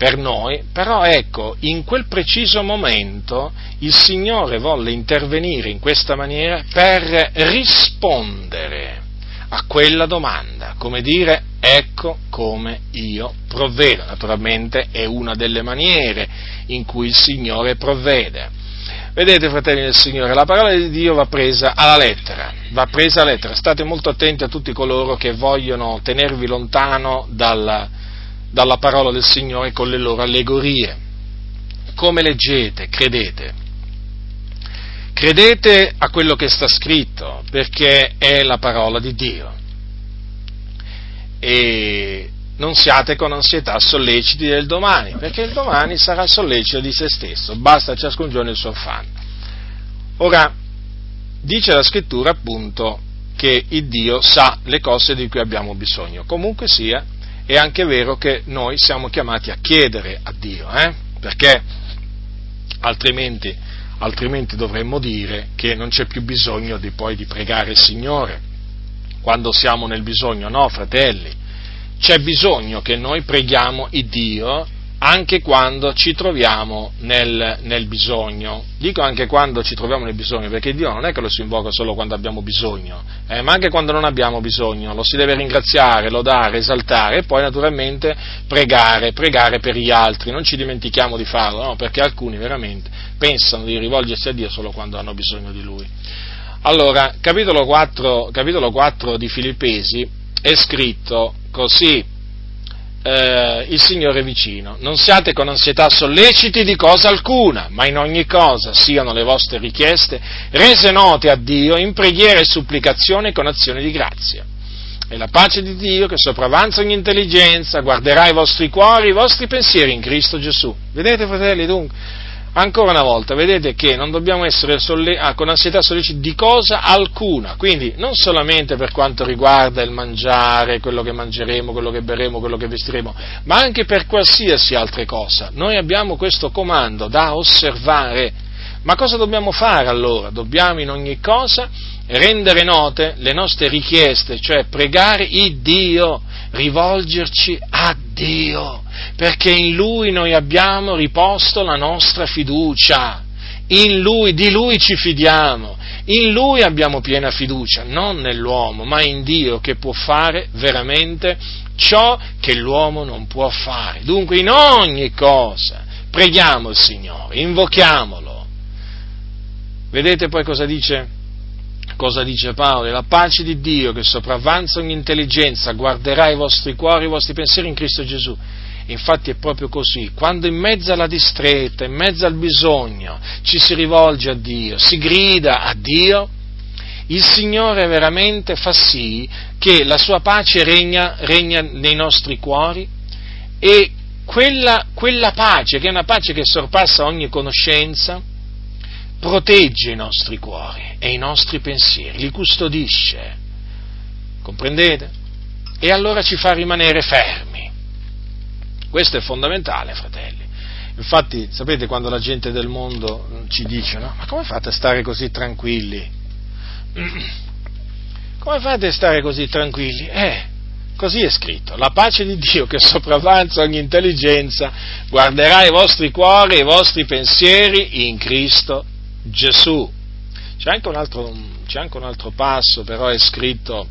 per noi, però ecco, in quel preciso momento il Signore volle intervenire in questa maniera per rispondere a quella domanda, come dire ecco come io provvedo. Naturalmente è una delle maniere in cui il Signore provvede. Vedete, fratelli del Signore, la parola di Dio va presa alla lettera, va presa alla lettera. State molto attenti a tutti coloro che vogliono tenervi lontano dal, dalla parola del Signore con le loro allegorie. Come leggete, credete. Credete a quello che sta scritto, perché è la parola di Dio. E non siate con ansietà solleciti del domani, perché il domani sarà sollecito di se stesso, basta ciascun giorno il suo affanno. Ora, dice la scrittura appunto che il Dio sa le cose di cui abbiamo bisogno. Comunque sia, è anche vero che noi siamo chiamati a chiedere a Dio, eh? perché altrimenti, altrimenti, dovremmo dire che non c'è più bisogno di, poi di pregare il Signore quando siamo nel bisogno, no fratelli, c'è bisogno che noi preghiamo il Dio anche quando ci troviamo nel, nel, bisogno. Dico anche quando ci troviamo nel bisogno, perché Dio non è che lo si invoca solo quando abbiamo bisogno, eh, ma anche quando non abbiamo bisogno, lo si deve ringraziare, lodare, esaltare e poi naturalmente pregare, pregare per gli altri, non ci dimentichiamo di farlo, no? perché alcuni veramente pensano di rivolgersi a Dio solo quando hanno bisogno di Lui. Allora, capitolo 4, capitolo 4 di Filippesi è scritto così, eh, il Signore vicino. Non siate con ansietà solleciti di cosa alcuna, ma in ogni cosa siano le vostre richieste rese note a Dio in preghiera e supplicazione con azione di grazia. E la pace di Dio, che sopravanza ogni intelligenza, guarderà i vostri cuori, i vostri pensieri in Cristo Gesù. Vedete, fratelli, dunque? Ancora una volta, vedete che non dobbiamo essere solle- ah, con ansietà solleciti di cosa alcuna, quindi non solamente per quanto riguarda il mangiare, quello che mangeremo, quello che berremo, quello che vestiremo, ma anche per qualsiasi altra cosa. Noi abbiamo questo comando da osservare. Ma cosa dobbiamo fare allora? Dobbiamo in ogni cosa rendere note le nostre richieste, cioè pregare il Dio, rivolgerci a Dio, perché in Lui noi abbiamo riposto la nostra fiducia, in Lui, di Lui ci fidiamo, in Lui abbiamo piena fiducia, non nell'uomo, ma in Dio che può fare veramente ciò che l'uomo non può fare. Dunque in ogni cosa preghiamo il Signore, invochiamolo. Vedete poi cosa dice? Cosa dice Paolo? La pace di Dio che sopravvanza ogni intelligenza guarderà i vostri cuori, i vostri pensieri in Cristo Gesù. Infatti è proprio così, quando in mezzo alla distretta, in mezzo al bisogno, ci si rivolge a Dio, si grida a Dio, il Signore veramente fa sì che la sua pace regna, regna nei nostri cuori e quella, quella pace, che è una pace che sorpassa ogni conoscenza, protegge i nostri cuori e i nostri pensieri, li custodisce. Comprendete? E allora ci fa rimanere fermi. Questo è fondamentale, fratelli. Infatti, sapete quando la gente del mondo ci dice, no? Ma come fate a stare così tranquilli? Come fate a stare così tranquilli? Eh, così è scritto. La pace di Dio che sopravvanza ogni intelligenza guarderà i vostri cuori e i vostri pensieri in Cristo Gesù. C'è anche un altro, anche un altro passo, però è scritto,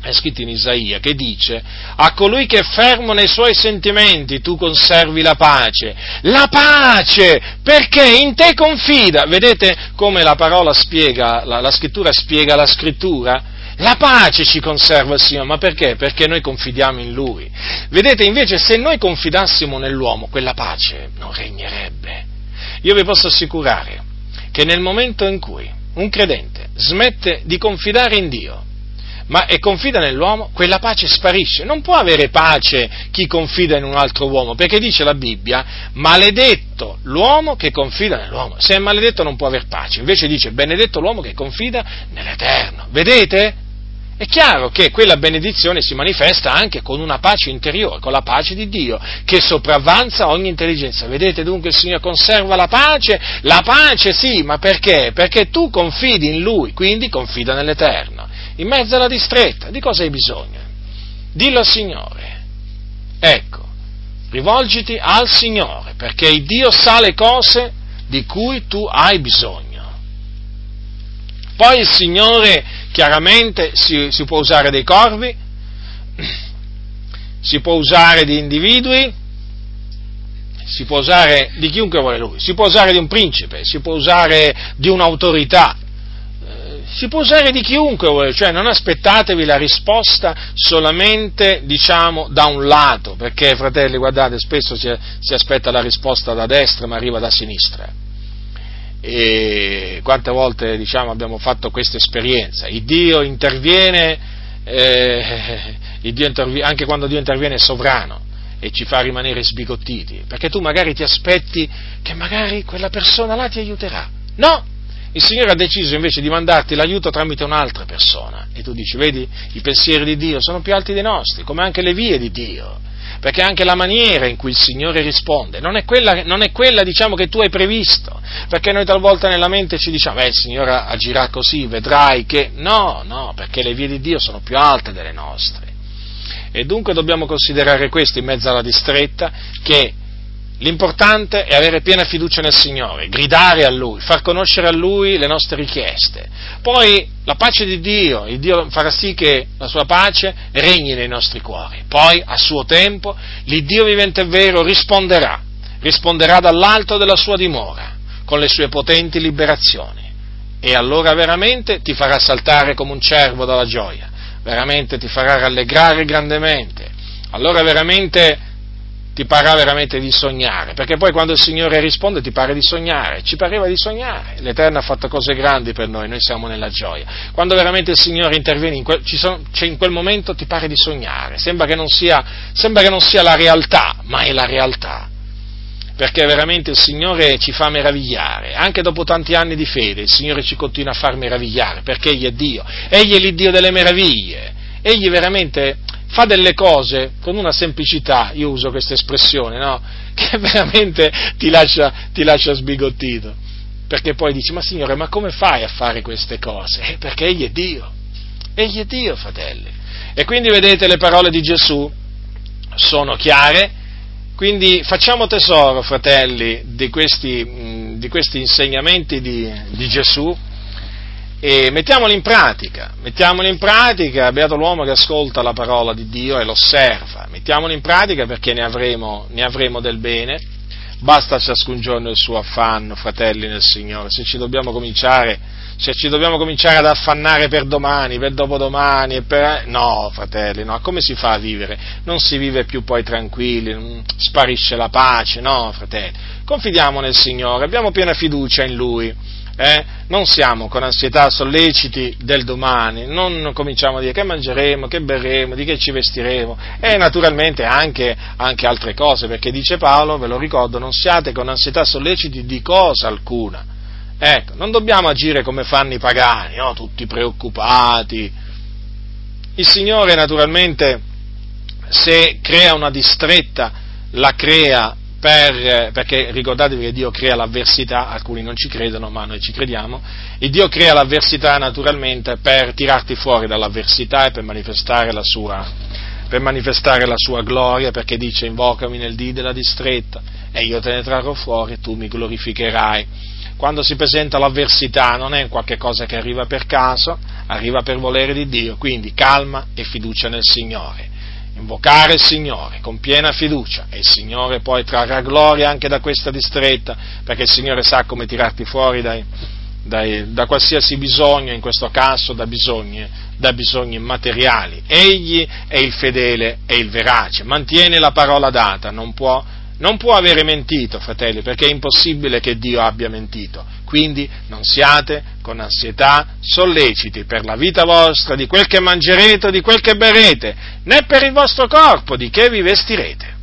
è scritto in Isaia, che dice, a colui che è fermo nei suoi sentimenti tu conservi la pace. La pace! Perché in te confida. Vedete come la parola spiega, la, la scrittura spiega la scrittura? La pace ci conserva il Signore, ma perché? Perché noi confidiamo in Lui. Vedete, invece, se noi confidassimo nell'uomo, quella pace non regnerebbe. Io vi posso assicurare che nel momento in cui un credente smette di confidare in Dio ma e confida nell'uomo, quella pace sparisce. Non può avere pace chi confida in un altro uomo, perché dice la Bibbia, maledetto l'uomo che confida nell'uomo. Se è maledetto non può aver pace, invece dice benedetto l'uomo che confida nell'Eterno. Vedete? È chiaro che quella benedizione si manifesta anche con una pace interiore, con la pace di Dio, che sopravvanza ogni intelligenza. Vedete dunque il Signore conserva la pace? La pace sì, ma perché? Perché tu confidi in Lui, quindi confida nell'Eterno. In mezzo alla distretta, di cosa hai bisogno? Dillo al Signore. Ecco, rivolgiti al Signore, perché il Dio sa le cose di cui tu hai bisogno. Poi il Signore chiaramente si, si può usare dei corvi, si può usare di individui, si può usare di chiunque vuole lui, si può usare di un principe, si può usare di un'autorità, eh, si può usare di chiunque vuole, cioè non aspettatevi la risposta solamente, diciamo, da un lato, perché fratelli, guardate, spesso si, si aspetta la risposta da destra ma arriva da sinistra e quante volte diciamo, abbiamo fatto questa esperienza. Il Dio interviene, eh, il Dio interviene, anche quando Dio interviene è sovrano e ci fa rimanere sbigottiti, perché tu magari ti aspetti che magari quella persona là ti aiuterà. No! Il Signore ha deciso invece di mandarti l'aiuto tramite un'altra persona e tu dici, vedi, i pensieri di Dio sono più alti dei nostri, come anche le vie di Dio perché anche la maniera in cui il Signore risponde non è quella, non è quella diciamo, che tu hai previsto, perché noi talvolta nella mente ci diciamo, beh, il Signore agirà così, vedrai che... No, no, perché le vie di Dio sono più alte delle nostre. E dunque dobbiamo considerare questo in mezzo alla distretta, che L'importante è avere piena fiducia nel Signore, gridare a Lui, far conoscere a Lui le nostre richieste. Poi la pace di Dio, il Dio farà sì che la sua pace regni nei nostri cuori. Poi, a suo tempo, l'Iddio vivente e vero risponderà, risponderà dall'alto della sua dimora, con le sue potenti liberazioni. E allora veramente ti farà saltare come un cervo dalla gioia, veramente ti farà rallegrare grandemente. Allora veramente ti parrà veramente di sognare, perché poi quando il Signore risponde ti pare di sognare, ci pareva di sognare, l'Eterno ha fatto cose grandi per noi, noi siamo nella gioia. Quando veramente il Signore interviene, in quel, sono, cioè in quel momento ti pare di sognare, sembra che, sia, sembra che non sia la realtà, ma è la realtà. perché veramente il Signore ci fa meravigliare, anche dopo tanti anni di fede il Signore ci continua a far meravigliare, perché Egli è Dio, Egli è l'Iddio delle meraviglie, Egli veramente fa delle cose con una semplicità, io uso questa espressione, no? che veramente ti lascia, ti lascia sbigottito, perché poi dici, ma Signore, ma come fai a fare queste cose? Eh, perché Egli è Dio, Egli è Dio, fratelli. E quindi vedete le parole di Gesù sono chiare, quindi facciamo tesoro, fratelli, di questi, di questi insegnamenti di, di, Gesù e mettiamoli in pratica, mettiamoli in pratica, beato l'uomo che ascolta la parola di Dio e l'osserva, mettiamoli in pratica perché ne avremo, ne avremo del bene, basta ciascun giorno il suo affanno, fratelli nel Signore, se ci dobbiamo cominciare ci dobbiamo cominciare ad affannare per domani, per dopodomani, per... no, fratelli, no, come si fa a vivere? Non si vive più poi tranquilli, sparisce la pace, no, fratelli. Confidiamo nel Signore, abbiamo piena fiducia in Lui. Eh? Non siamo con ansietà solleciti del domani, non cominciamo a dire che mangeremo, che berremo, di che ci vestiremo e naturalmente anche, anche altre cose, perché dice Paolo, ve lo ricordo, non siate con ansietà solleciti di cosa alcuna Ecco, non dobbiamo agire come fanno i pagani, no? tutti preoccupati. Il Signore naturalmente se crea una distretta la crea per, perché ricordatevi che Dio crea l'avversità, alcuni non ci credono ma noi ci crediamo, e Dio crea l'avversità naturalmente per tirarti fuori dall'avversità e per manifestare la sua, manifestare la sua gloria, perché dice invocami nel dì della distretta e io te ne trarrò fuori e tu mi glorificherai quando si presenta l'avversità non è qualcosa che arriva per caso, arriva per volere di Dio, quindi calma e fiducia nel Signore. Invocare il Signore con piena fiducia e il Signore poi trarrà gloria anche da questa distretta, perché il Signore sa come tirarti fuori dai, dai, da qualsiasi bisogno, in questo caso da bisogni, da bisogni materiali. Egli è il fedele e il verace, mantiene la parola data, non può non può avere mentito, fratelli, perché è impossibile che Dio abbia mentito. Quindi non siate con ansietà solleciti per la vita vostra, di quel che mangerete o di quel che berrete, né per il vostro corpo, di che vi vestirete.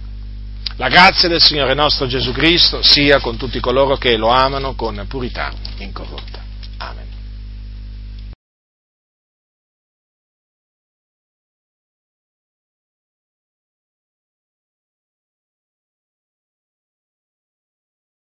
La grazia del Signore nostro Gesù Cristo sia con tutti coloro che lo amano con purità incorrotta.